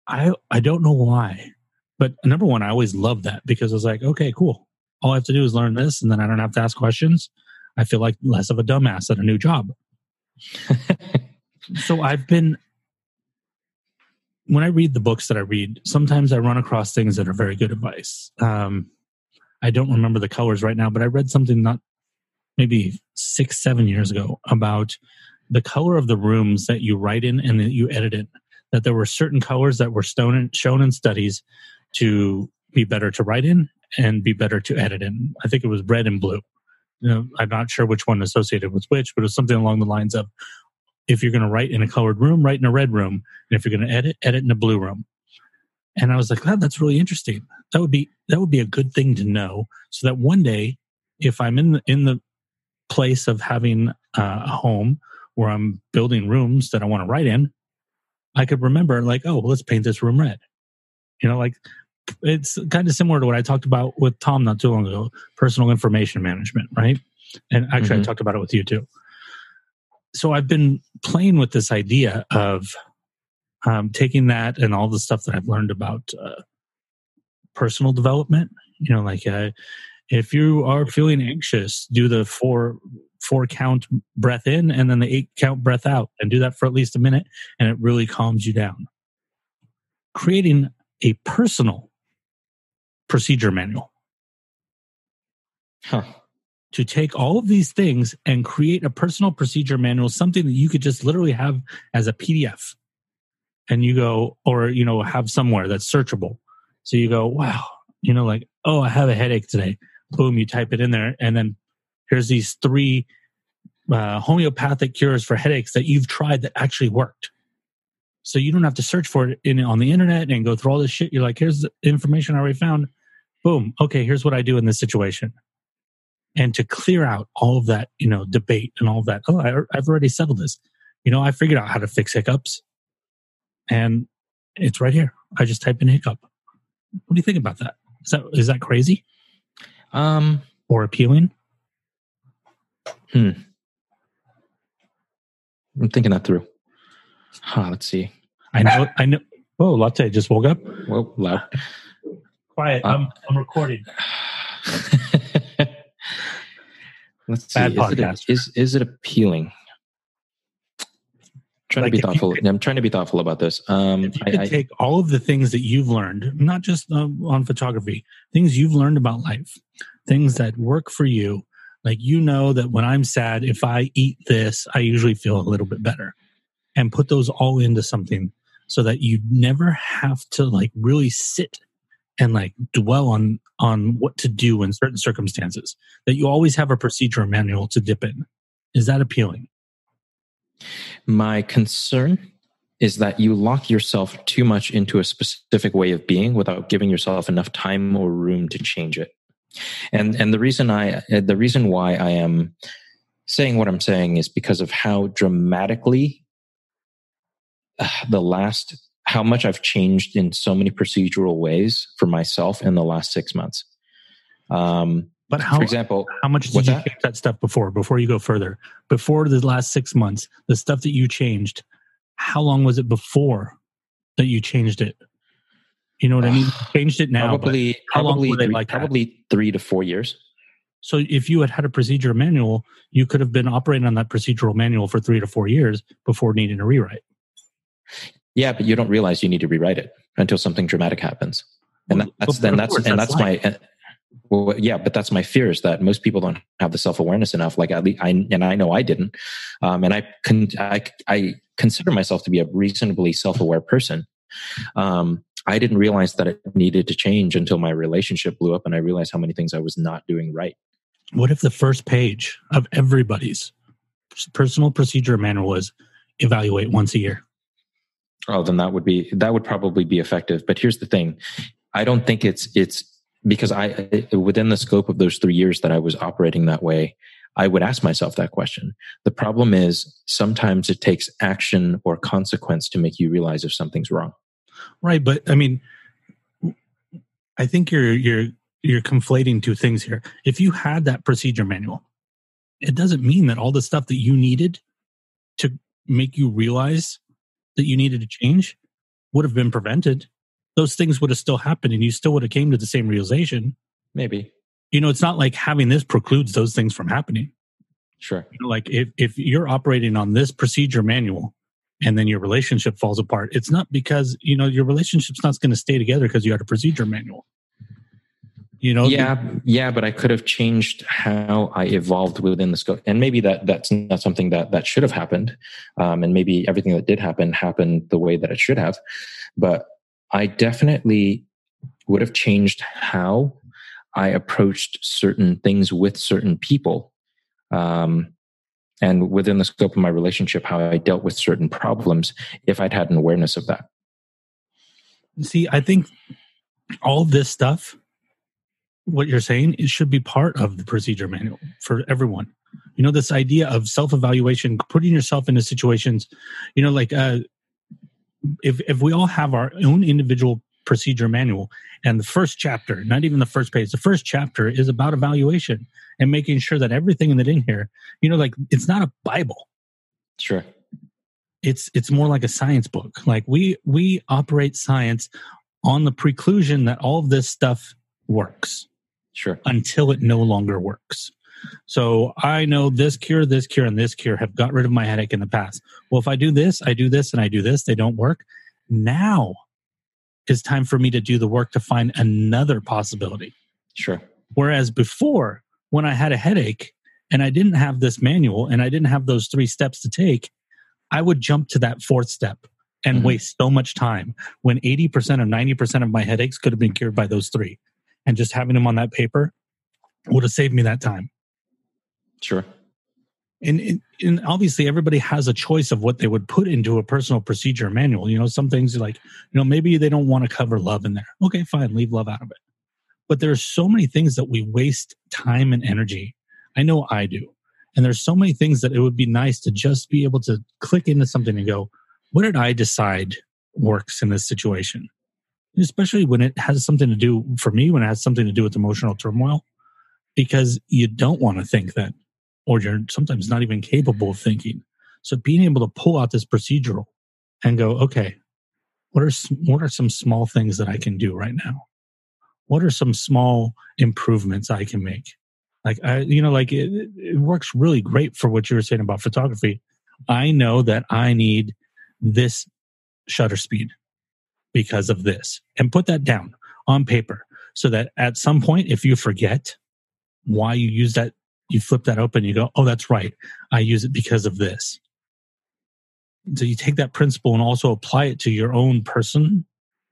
I i don't know why but number one i always loved that because i was like okay cool. All i have to do is learn this and then i don't have to ask questions. I feel like less of a dumbass at a new job. So I've been when I read the books that I read, sometimes I run across things that are very good advice. Um, I don't remember the colors right now, but I read something not maybe six, seven years ago about the color of the rooms that you write in and that you edit in. That there were certain colors that were shown in, studies to be better to write in and be better to edit in. I think it was red and blue. You know, I'm not sure which one associated with which, but it was something along the lines of if you're going to write in a colored room, write in a red room. And if you're going to edit, edit in a blue room. And I was like, wow, that's really interesting. That would be that would be a good thing to know, so that one day, if I'm in the, in the place of having uh, a home where I'm building rooms that I want to write in, I could remember like, oh, well, let's paint this room red. You know, like it's kind of similar to what I talked about with Tom not too long ago, personal information management, right? And actually, Mhm. I talked about it with you too. So I've been playing with this idea of um, taking that and all the stuff that I've learned about uh, personal development. You know, like uh, if you are feeling anxious, do the four four count breath in and then the eight count breath out, and do that for at least a minute, and it really calms you down. Creating a personal procedure manual Huh. to take all of these things and create a personal procedure manual, something that you could just literally have as a PDF. And you go, or, you know, have somewhere that's searchable. So you go, wow, you know, like, oh, I have a headache today. Boom, you type it in there. And then here's these three uh, homeopathic cures for headaches that you've tried that actually worked. So you don't have to search for it in, on the internet and go through all this shit. You're like, here's the information I already found. Boom. Okay, here's what I do in this situation and to clear out all of that, you know, debate and all of that. Oh, I, I've already settled this. You know, I figured out how to fix hiccups, and it's right here. I just type in hiccup. What do you think about that? Is that is that crazy Um, or appealing? Hmm. I'm thinking that through. Huh, let's see. I know. I know. Oh, latte just woke up. Whoa, loud. Quiet. Uh, I'm I'm recording. let's see. Bad Is it, podcast. is is it appealing? Trying Like to be thoughtful. could- I'm trying to be thoughtful about this. Um, If you I, could I, take all of the things that you've learned, not just uh, on photography, things you've learned about life, things that work for you. Like you know that when I'm sad, if I eat this, I usually feel a little bit better, and put those all into something so that you never have to like really sit and like dwell on on what to do in certain circumstances. That you always have a procedure manual to dip in. Is that appealing? My concern is that you lock yourself too much into a specific way of being without giving yourself enough time or room to change it. And and the reason I uh, the reason why I am saying what I'm saying is because of how dramatically uh, the last how much I've changed in so many procedural ways for myself in the last 6 months. Um But how for example, How much did you that? change that stuff before? Before you go further, before the last six months, the stuff that you changed, how long was it before that you changed it? You know what I mean? Changed it now. probably how long probably were they three, like that? probably 3 to 4 years. so if you had had a procedure manual, you could have been operating on that procedural manual for three to four years before needing a rewrite. Yeah, but you don't realize you need to rewrite it until something dramatic happens, and Well, that's but then that's course, and that's that's my. Well, yeah, but that's my fear is that most people don't have the self awareness enough. Like at least I and I know I didn't, um, and I can I I consider myself to be a reasonably self aware person. Um, I didn't realize that it needed to change until my relationship blew up, and I realized how many things I was not doing right. What if the first page of everybody's personal procedure manual was evaluate once a year? Oh, then that would be that would probably be effective. But here's the thing: I don't think it's it's because I within the scope of those three years that I was operating that way, I would ask myself that question. The problem is sometimes it takes action or consequence to make you realize if something's wrong. Right, but I mean, I think you're you're you're conflating two things here. If you had that procedure manual, it doesn't mean that all the stuff that you needed to make you realize that you needed to change would have been prevented. Those things would have still happened, and you still would have came to the same realization. Maybe, You know, it's not like having this precludes those things from happening. sure. You know, like if if you're operating on this procedure manual and then your relationship falls apart it's not because you know your relationship's not going to stay together because you had a procedure manual you know yeah, yeah, but I could have changed how I evolved within the scope, and maybe that that's not something that that should have happened, um, and maybe everything that did happen happened the way that it should have, but I definitely would have changed how I approached certain things with certain people, um, and within the scope of my relationship, how I dealt with certain problems if I'd had an awareness of that. see i think all this stuff what you're saying it should be part of the procedure manual for everyone you know this idea of self-evaluation putting yourself into situations you know like uh if if we all have our own individual procedure manual. And the first chapter, not even the first page, the first chapter is about evaluation and making sure that everything that in here, you know, like it's not a Bible. Sure. It's it's more like a science book. Like we we operate science on the preclusion that all of this stuff works Sure. until it no longer works. So I know this cure, this cure, and this cure have got rid of my headache in the past. Well, if I do this, I do this, and I do this, they don't work. Now is time for me to do the work to find another possibility. Sure. Whereas before, when I had a headache and I didn't have this manual and I didn't have those three steps to take, I would jump to that fourth step and Mhm. waste so much time when 80% or 90% of my headaches could have been cured by those three. And just having them on that paper would have saved me that time. Sure. And, and, and obviously, everybody has a choice of what they would put into a personal procedure manual. You know, some things like, you know, maybe they don't want to cover love in there. Okay, fine, leave love out of it. But there's so many things that we waste time and energy. I know I do. And there's so many things that it would be nice to just be able to click into something and go, what did I decide works in this situation? Especially when it has something to do, for me, when it has something to do with emotional turmoil, because you don't want to think that, or you're sometimes not even capable of thinking. So being able to pull out this procedural and go, okay, what are what are some small things that I can do right now? What are some small improvements I can make? Like I, you know, like it, it works really great for what you were saying about photography. I know that I need this shutter speed because of this, and put that down on paper so that at some point, if you forget why you use that, you flip that open, you go, oh, that's right, I use it because of this. So you take that principle and also apply it to your own person.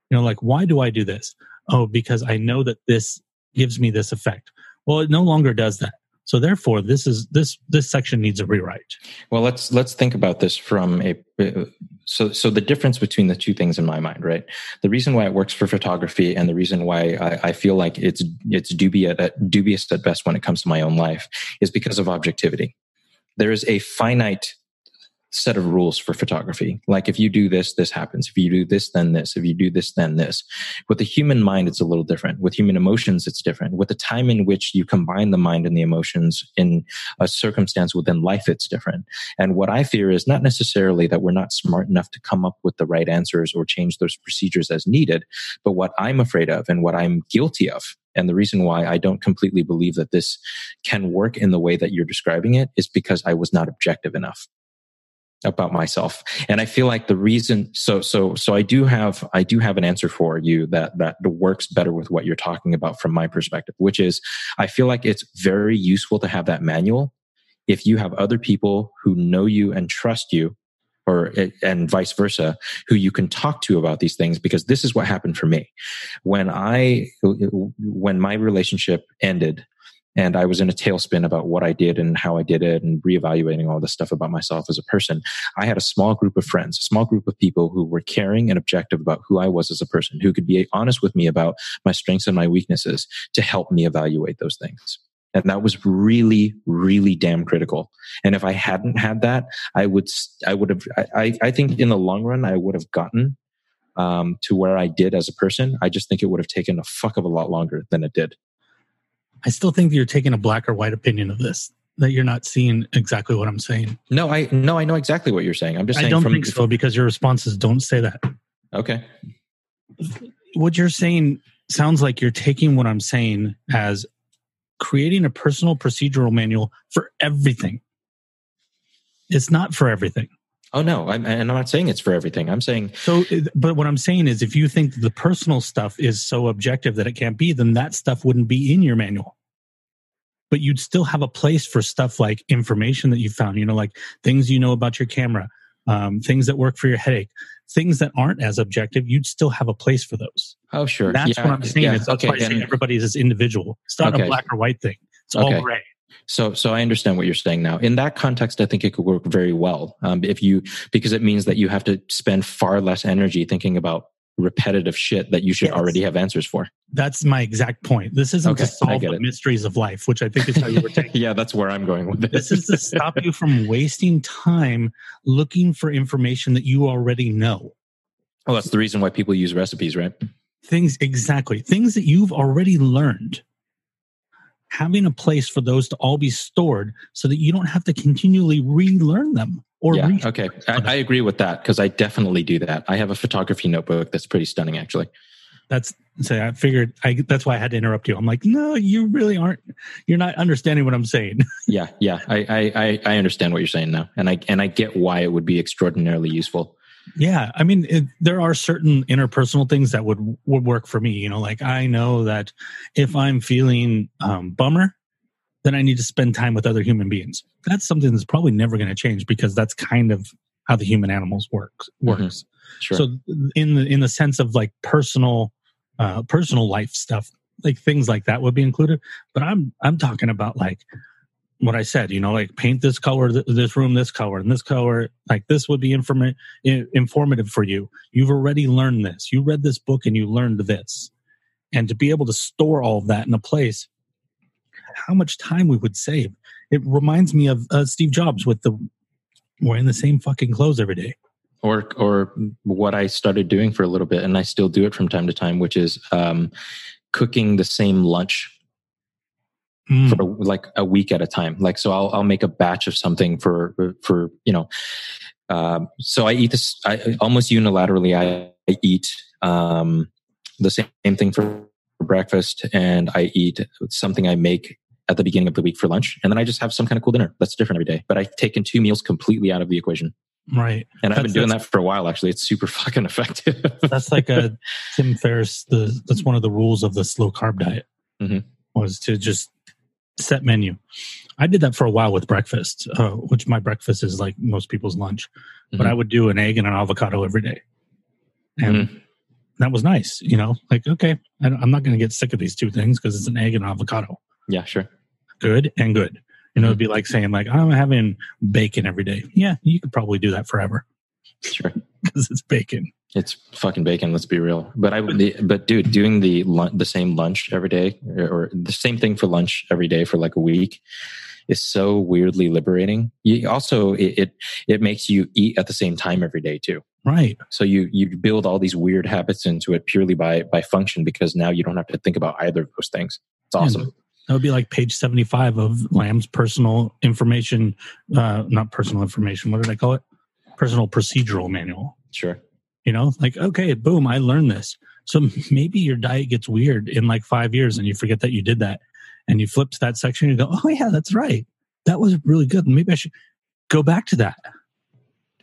You know, like, why do I do this? Oh, because I know that this gives me this effect. Well, it no longer does that. So therefore, this is this this section needs a rewrite. Well, let's let's think about this from a uh, so so the difference between the two things in my mind, right? The reason why it works for photography and the reason why I, I feel like it's it's dubious at, dubious at best when it comes to my own life is because of objectivity. There is a finite set of rules for photography. Like if you do this, this happens. If you do this, then this. If you do this, then this. With the human mind, it's a little different. With human emotions, it's different. With the time in which you combine the mind and the emotions in a circumstance within life, it's different. And what I fear is not necessarily that we're not smart enough to come up with the right answers or change those procedures as needed, but what I'm afraid of and what I'm guilty of and the reason why I don't completely believe that this can work in the way that you're describing it is because I was not objective enough about myself. And i feel like the reason so so so i do have i do have an answer for you that that works better with what you're talking about from my perspective which is i feel like it's very useful to have that manual if you have other people who know you and trust you or eh, and vice versa who you can talk to about these things because this is what happened for me. When i when my relationship ended and I was in a tailspin about what I did and how I did it and reevaluating all this stuff about myself as a person. I had a small group of friends, a small group of people who were caring and objective about who I was as a person, who could be honest with me about my strengths and my weaknesses to help me evaluate those things. And that was really, really damn critical. And if I hadn't had that, I would, I would have, I, I think in the long run, I would have gotten um, to where I did as a person. I just think it would have taken a fuck of a lot longer than it did. I still think that you're taking a black or white opinion of this. That you're not seeing exactly what I'm saying. No, I no, I know exactly what you're saying. I'm just saying. I don't from, think so because your responses don't say that. Okay. What you're saying sounds like you're taking what I'm saying as creating a personal procedural manual for everything. It's not for everything. Oh no, I'm, and I'm not saying it's for everything. I'm saying So, but what I'm saying is, if you think the personal stuff is so objective that it can't be, then that stuff wouldn't be in your manual. But you'd still have a place for stuff like information that you found, you know, like things you know about your camera, um, things that work for your headache, things that aren't as objective. You'd still have a place for those. oh sure, That's Yeah, what I'm saying. yeah, It's that's okay, why I say everybody's is individual. It's not Okay. a black or white thing. It's all Okay. gray. So, so I understand what you're saying now. In that context, I think it could work very well. Um, if you, because it means that you have to spend far less energy thinking about repetitive shit that you should Yes. already have answers for. That's my exact point. This isn't Okay, to solve the it. mysteries of life, which I think is how you were taking. yeah, that's where I'm going with This this. is to stop you from wasting time looking for information that you already know. well, that's the reason why people use recipes, right? things exactly things that you've already learned having a place for those to all be stored so that you don't have to continually relearn them or yeah, re- okay. I, I agree with that because I definitely do that. I have a photography notebook that's pretty stunning, actually. that's say i figured i that's why i had to interrupt you i'm like no you really aren't you're not understanding what i'm saying Yeah, yeah. I, I, I, I understand what you're saying now, and I and I get why it would be extraordinarily useful. Yeah i mean it, there are certain interpersonal things that would would work for me you know like i know that if i'm feeling um, bummer then i need to spend time with other human beings. That's something that's probably never going to change because that's kind of how the human animals works works. Sure. so in the in the sense of like personal uh personal life stuff like things like that would be included but i'm i'm talking about like what i said you know like paint this color th- this room this color and this color like this would be informa- informative for you. You've already learned this. You read this book and you learned this. And to be able to store all of that in a place how much time we would save. It reminds me of uh, steve jobs with the wearing the same fucking clothes every day. Or or what I started doing for a little bit, and I still do it from time to time, which is um, cooking the same lunch Mm. for like a week at a time. Like, so I'll I'll make a batch of something for for you know. Um, so I eat this. I almost unilaterally. I, I eat um, the same thing for breakfast, and I eat something I make at the beginning of the week for lunch, and then I just have some kind of cool dinner that's different every day. But I've taken two meals completely out of the equation, right and I've been doing that for a while. Actually, it's super fucking effective. that's like a Tim Ferriss. The that's one of the rules of the slow carb diet Mhm. was to just set menu. I did that for a while with breakfast, uh, which my breakfast is like most people's lunch. But Mhm. I would do an egg and an avocado every day, and that was nice. You know, like okay, I I'm not going to get sick of these two things because it's an egg and an avocado, yeah, sure. good and good. You know, it'd be like saying like I'm having bacon every day. Yeah, you could probably do that forever Sure. because it's bacon. It's fucking bacon. Let's be real. But I, the, but dude, doing the the same lunch every day, or, the same thing for lunch every day for like a week, is so weirdly liberating. You also, it, it it makes you eat at the same time every day too. Right. So you you build all these weird habits into it purely by by function because now you don't have to think about either of those things. It's awesome. That would be like page 75 of Lam's personal information, uh, not personal information. What did I call it? Personal procedural manual. Sure. You know, like, okay, boom, I learned this. So maybe your diet gets weird in like five years and you forget that you did that. And you flip to that section and you go, oh, yeah, that's right. That was really good. Maybe I should go back to that.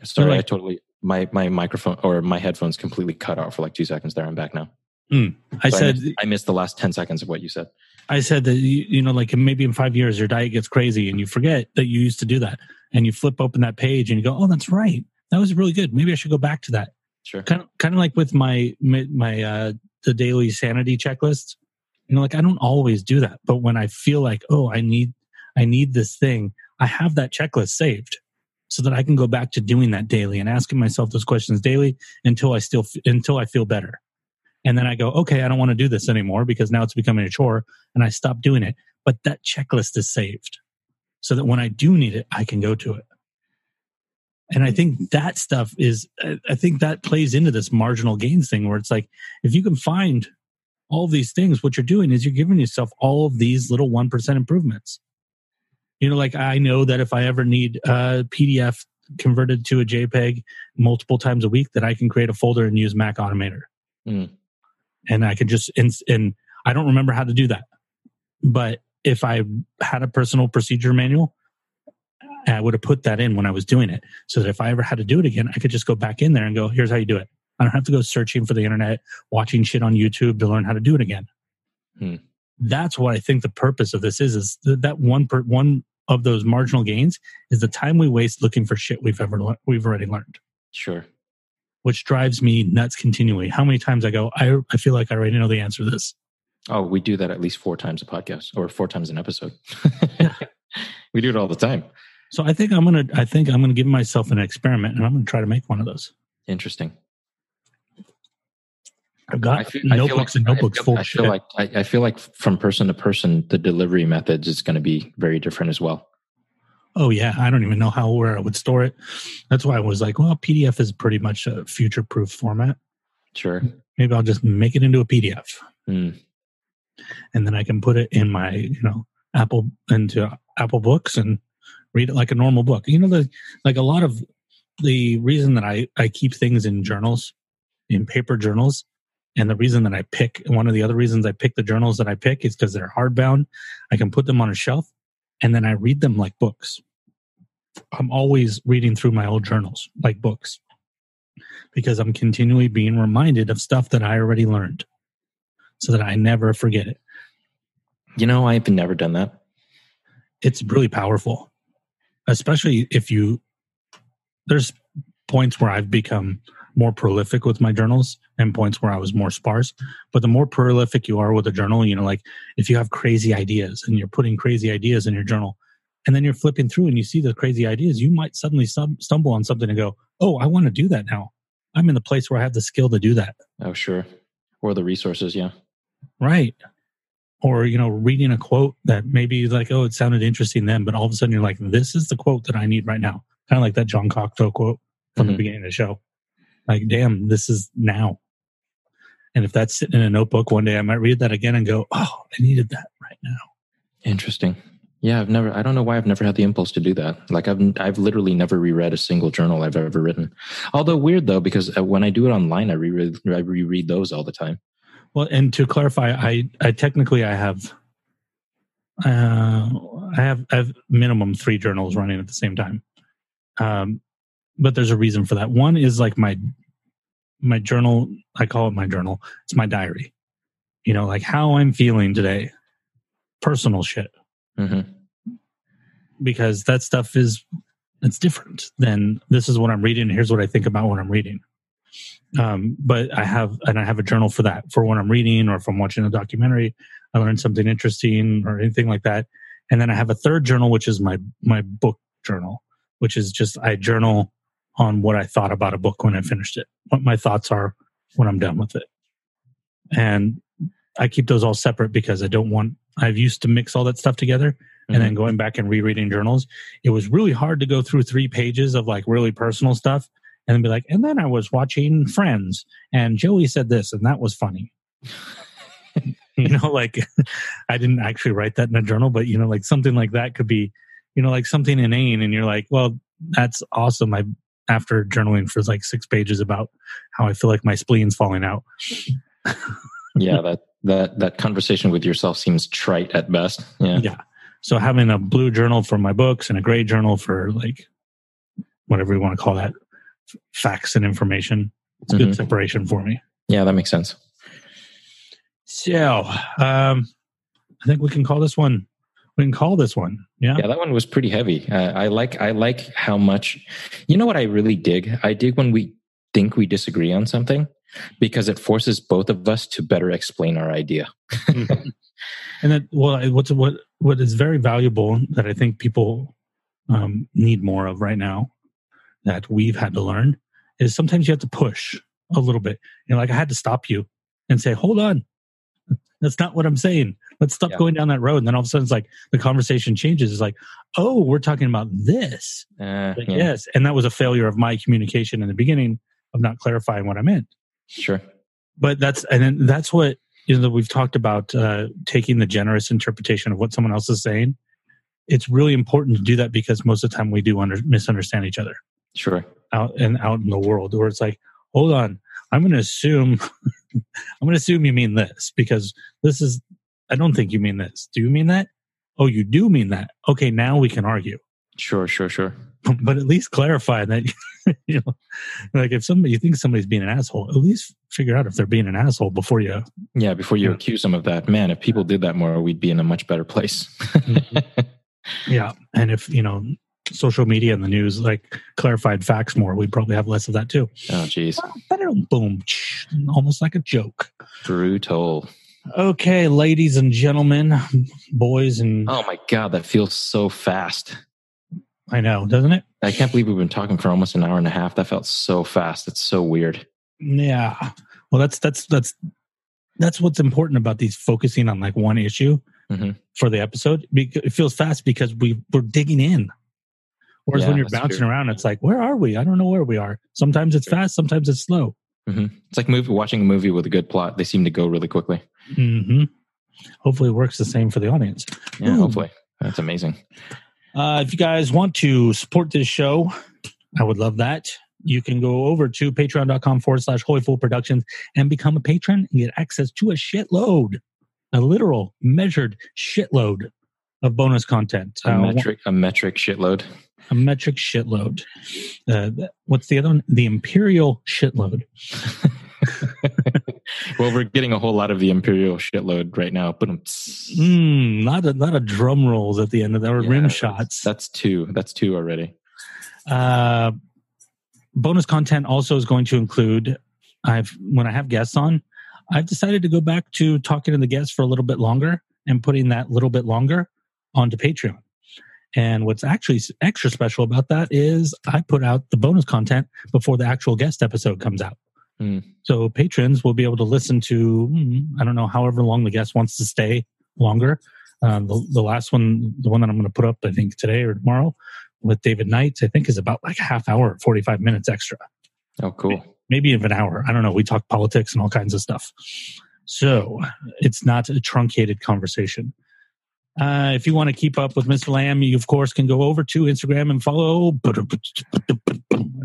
Sorry, I totally my my microphone or my headphones completely cut out for like two seconds. There, I'm back now. Hmm. I So said, missed, I missed the last ten seconds of what you said. I said that you, you know, like maybe in five years your diet gets crazy and you forget that you used to do that, and you flip open that page and you go, "Oh, that's right, that was really good. Maybe I should go back to that." Sure. Kind of, kind of like with my my, uh, the daily sanity checklist. You know, like I don't always do that, but when I feel like, oh, I need I need this thing, I have that checklist saved so that I can go back to doing that daily and asking myself those questions daily until I still until I feel better. And then I go, okay, I don't want to do this anymore because now it's becoming a chore and I stop doing it. But that checklist is saved so that when I do need it, I can go to it. And I think that stuff is, I think that plays into this marginal gains thing where it's like, if you can find all these things, what you're doing is you're giving yourself all of these little 1% improvements. You know, like I know that if I ever need a PDF converted to a JPEG multiple times a week, that I can create a folder and use Mac Automator. Mm. And I can just, and, and I don't remember how to do that. But if I had a personal procedure manual, I would have put that in when I was doing it so that if I ever had to do it again, I could just go back in there and go, here's how you do it. I don't have to go searching for the internet, watching shit on YouTube to learn how to do it again. Hmm. That's what I think the purpose of this is, is that one per, one of those marginal gains is the time we waste looking for shit we've ever, lear- we've already learned, Sure. which drives me nuts continually. How many times I go, I, I feel like I already know the answer to this. Oh, we do that at least four times a podcast or four times an episode. we do it all the time. So I think I'm going to, I think I'm going to give myself an experiment and I'm going to try to make one of those. Interesting. I've got I feel, I notebooks like, and notebooks I feel, full I feel shit. like I, I feel like from person to person, the delivery methods is going to be very different as well. Oh yeah, I don't even know how where I would store it. That's why I was like, well, PDF is pretty much a future-proof format. Sure. Maybe I'll just make it into a PDF Mm. and then I can put it in my, you know, Apple into Apple Books and read it like a normal book. You know, the like a lot of the reason that I I keep things in journals, in paper journals, and the reason that I pick one of the other reasons I pick the journals that I pick is because they're hardbound. I can put them on a shelf, and then I read them like books. I'm always reading through my old journals like books because I'm continually being reminded of stuff that I already learned so that I never forget it. You know, I've never done that. It's really powerful, especially if you, there's points where I've become more prolific with my journals and points where I was more sparse. But the more prolific you are with a journal, you know, like if you have crazy ideas and you're putting crazy ideas in your journal and then you're flipping through and you see the crazy ideas, you might suddenly stum- stumble on something and go, Oh, I want to do that now. I'm in the place where I have the skill to do that. Oh, sure. Or the resources. Yeah. Right. Or, you know, reading a quote that maybe like, oh, it sounded interesting then, but all of a sudden you're like, this is the quote that I need right now. Kind of like that John Cocteau quote from the Mhm. beginning of the show. Like, damn, this is now. And if that's sitting in a notebook one day, I might read that again and go, oh, I needed that right now. Interesting. Yeah, I've never. I don't know why I've never had the impulse to do that. Like I've I've literally never reread a single journal I've ever written. Although weird though, because uh, when I do it online, I reread I reread those all the time. Well, and to clarify, I, I technically I have, uh, I have, I have minimum three journals running at the same time. Um, but there's a reason for that. One is like my, my journal. I call it my journal. It's my diary. You know, like how I'm feeling today, personal shit, hmm because that stuff is, it's different than this is what I'm reading. Here's what I think about what I'm reading. Um, but I have, and I have a journal for that, for when I'm reading or if I'm watching a documentary, I learned something interesting or anything like that. And then I have a third journal, which is my, my book journal, which is just, I journal on what I thought about a book when I finished it, what my thoughts are when I'm done with it. And I keep those all separate because I don't want, I've used to mix all that stuff together and then going back and rereading journals, it was really hard to go through three pages of like really personal stuff and then be like, and then I was watching Friends and Joey said this and that was funny. you know, like I didn't actually write that in a journal, but you know, like something like that could be, you know, like something inane and you're like, well, that's awesome. I after journaling for like six pages about how I feel like my spleen's falling out. yeah, that that that conversation with yourself seems trite at best. Yeah. Yeah. So having a blue journal for my books and a gray journal for like whatever you want to call that, facts and information. It's good Mhm. separation for me. Yeah, that makes sense. So um, I think we can call this one. We can call this one. Yeah. Yeah, that one was pretty heavy. Uh, I like I like how much. You know what I really dig? I dig when we think we disagree on something because it forces both of us to better explain our idea. and that well, what's what what is very valuable that I think people um, need more of right now that we've had to learn is sometimes you have to push a little bit. You know, like I had to stop you and say, "Hold on, that's not what I'm saying. Let's stop Yeah. going down that road." And then all of a sudden, it's like the conversation changes. It's like, "Oh, we're talking about this." Uh, Like, yeah, Yes, and that was a failure of my communication in the beginning of not clarifying what I meant. sure. but that's and then that's what you know we've talked about uh, taking the generous interpretation of what someone else is saying it's really important to do that because most of the time we do under, misunderstand each other Sure. out and out in the world where it's like hold on i'm going to assume i'm going to assume you mean this because this is i don't think you mean this do you mean that oh you do mean that okay now we can argue Sure, sure, sure. but at least clarify that you know like if somebody you think somebody's being an asshole at least figure out if they're being an asshole before you Yeah, before you Yeah. accuse them of that, man, if people did that more, we'd be in a much better place. Mm-hmm. Yeah. And if, you know, social media and the news like clarified facts more, we'd probably have less of that too. oh, jeez. Boom. Almost like a joke. Brutal. Okay, ladies and gentlemen, boys and Oh my God, that feels so fast. I know, doesn't it? I can't believe we've been talking for almost an hour and a half. That felt so fast. It's so weird. Yeah. Well, that's that's that's that's what's important about these focusing on like one issue Mhm. for the episode. It feels fast because we we're digging in. Whereas Yeah, when you're bouncing true. around, it's like, where are we? I don't know where we are. Sometimes it's fast, sometimes it's slow. hmm It's like movie, watching a movie with a good plot. They seem to go really quickly. hmm Hopefully, it works the same for the audience. Yeah, Ooh. hopefully. That's amazing. Uh, if you guys want to support this show, I would love that. You can go over to patreon.com forward slash Holy Fool Productions and become a patron and get access to a shitload, a literal measured shitload of bonus content. A Uh, metric, a metric shitload. A metric shitload. Uh, what's the other one? The imperial shitload. well, we're getting a whole lot of the imperial shitload right now. But Mm, not a lot of drum rolls at the end of that, or rim shots. That's two. That's two already. Uh, bonus content also is going to include I've when I have guests on, I've decided to go back to talking to the guests for a little bit longer and putting that little bit longer onto Patreon. And what's actually extra special about that is I put out the bonus content before the actual guest episode comes out. Hmm. So patrons will be able to listen to mm, I don't know however long the guest wants to stay longer. Uh, the, the last one, the one that I'm going to put up, I think today or tomorrow, with David Knight, I think is about like a half hour, 45 minutes extra, Oh, cool. maybe even an hour. I don't know. We talk politics and all kinds of stuff. So it's not a truncated conversation. Uh, if you want to keep up with Mr. Lam, you of course can go over to Instagram and follow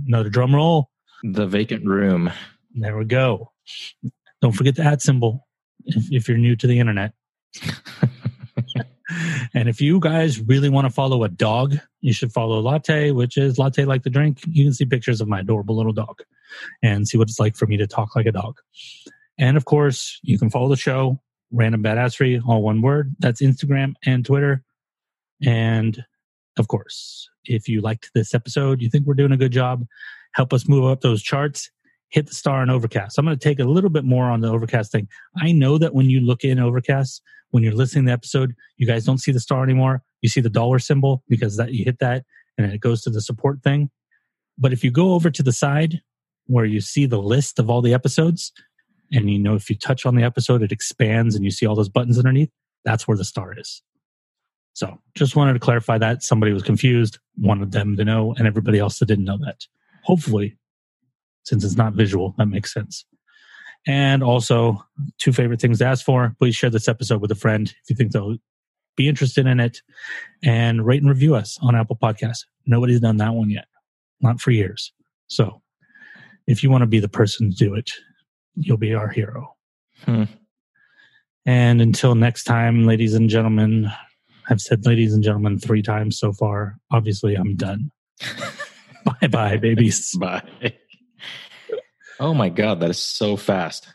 another drum roll. The vacant room. There we go. Don't forget the at symbol if, if you're new to the internet. and if you guys really want to follow a dog, you should follow Latte, which is Latte like the drink. You can see pictures of my adorable little dog and see what it's like for me to talk like a dog. And of course, you can follow the show, Random Badassery, all one word. That's Instagram and Twitter. And of course, if you liked this episode, you think we're doing a good job, help us move up those charts, hit the star on Overcast. I'm going to take a little bit more on the Overcast thing. I know that when you look in Overcast, when you're listening to the episode, you guys don't see the star anymore. You see the dollar symbol because that you hit that and it goes to the support thing. But if you go over to the side where you see the list of all the episodes, and you know if you touch on the episode, it expands and you see all those buttons underneath, that's where the star is. So just wanted to clarify that. Somebody was confused, wanted them to know, and everybody else that didn't know that. Hopefully, since it's not visual, that makes sense. And also, two favorite things to ask for. Please share this episode with a friend if you think they'll be interested in it. And rate and review us on Apple Podcasts. Nobody's done that one yet, not for years. So if you want to be the person to do it, you'll be our hero. Hmm. And until next time, ladies and gentlemen, I've said ladies and gentlemen three times so far. Obviously, I'm done. bye bye, babies. Bye. Oh my God, that is so fast.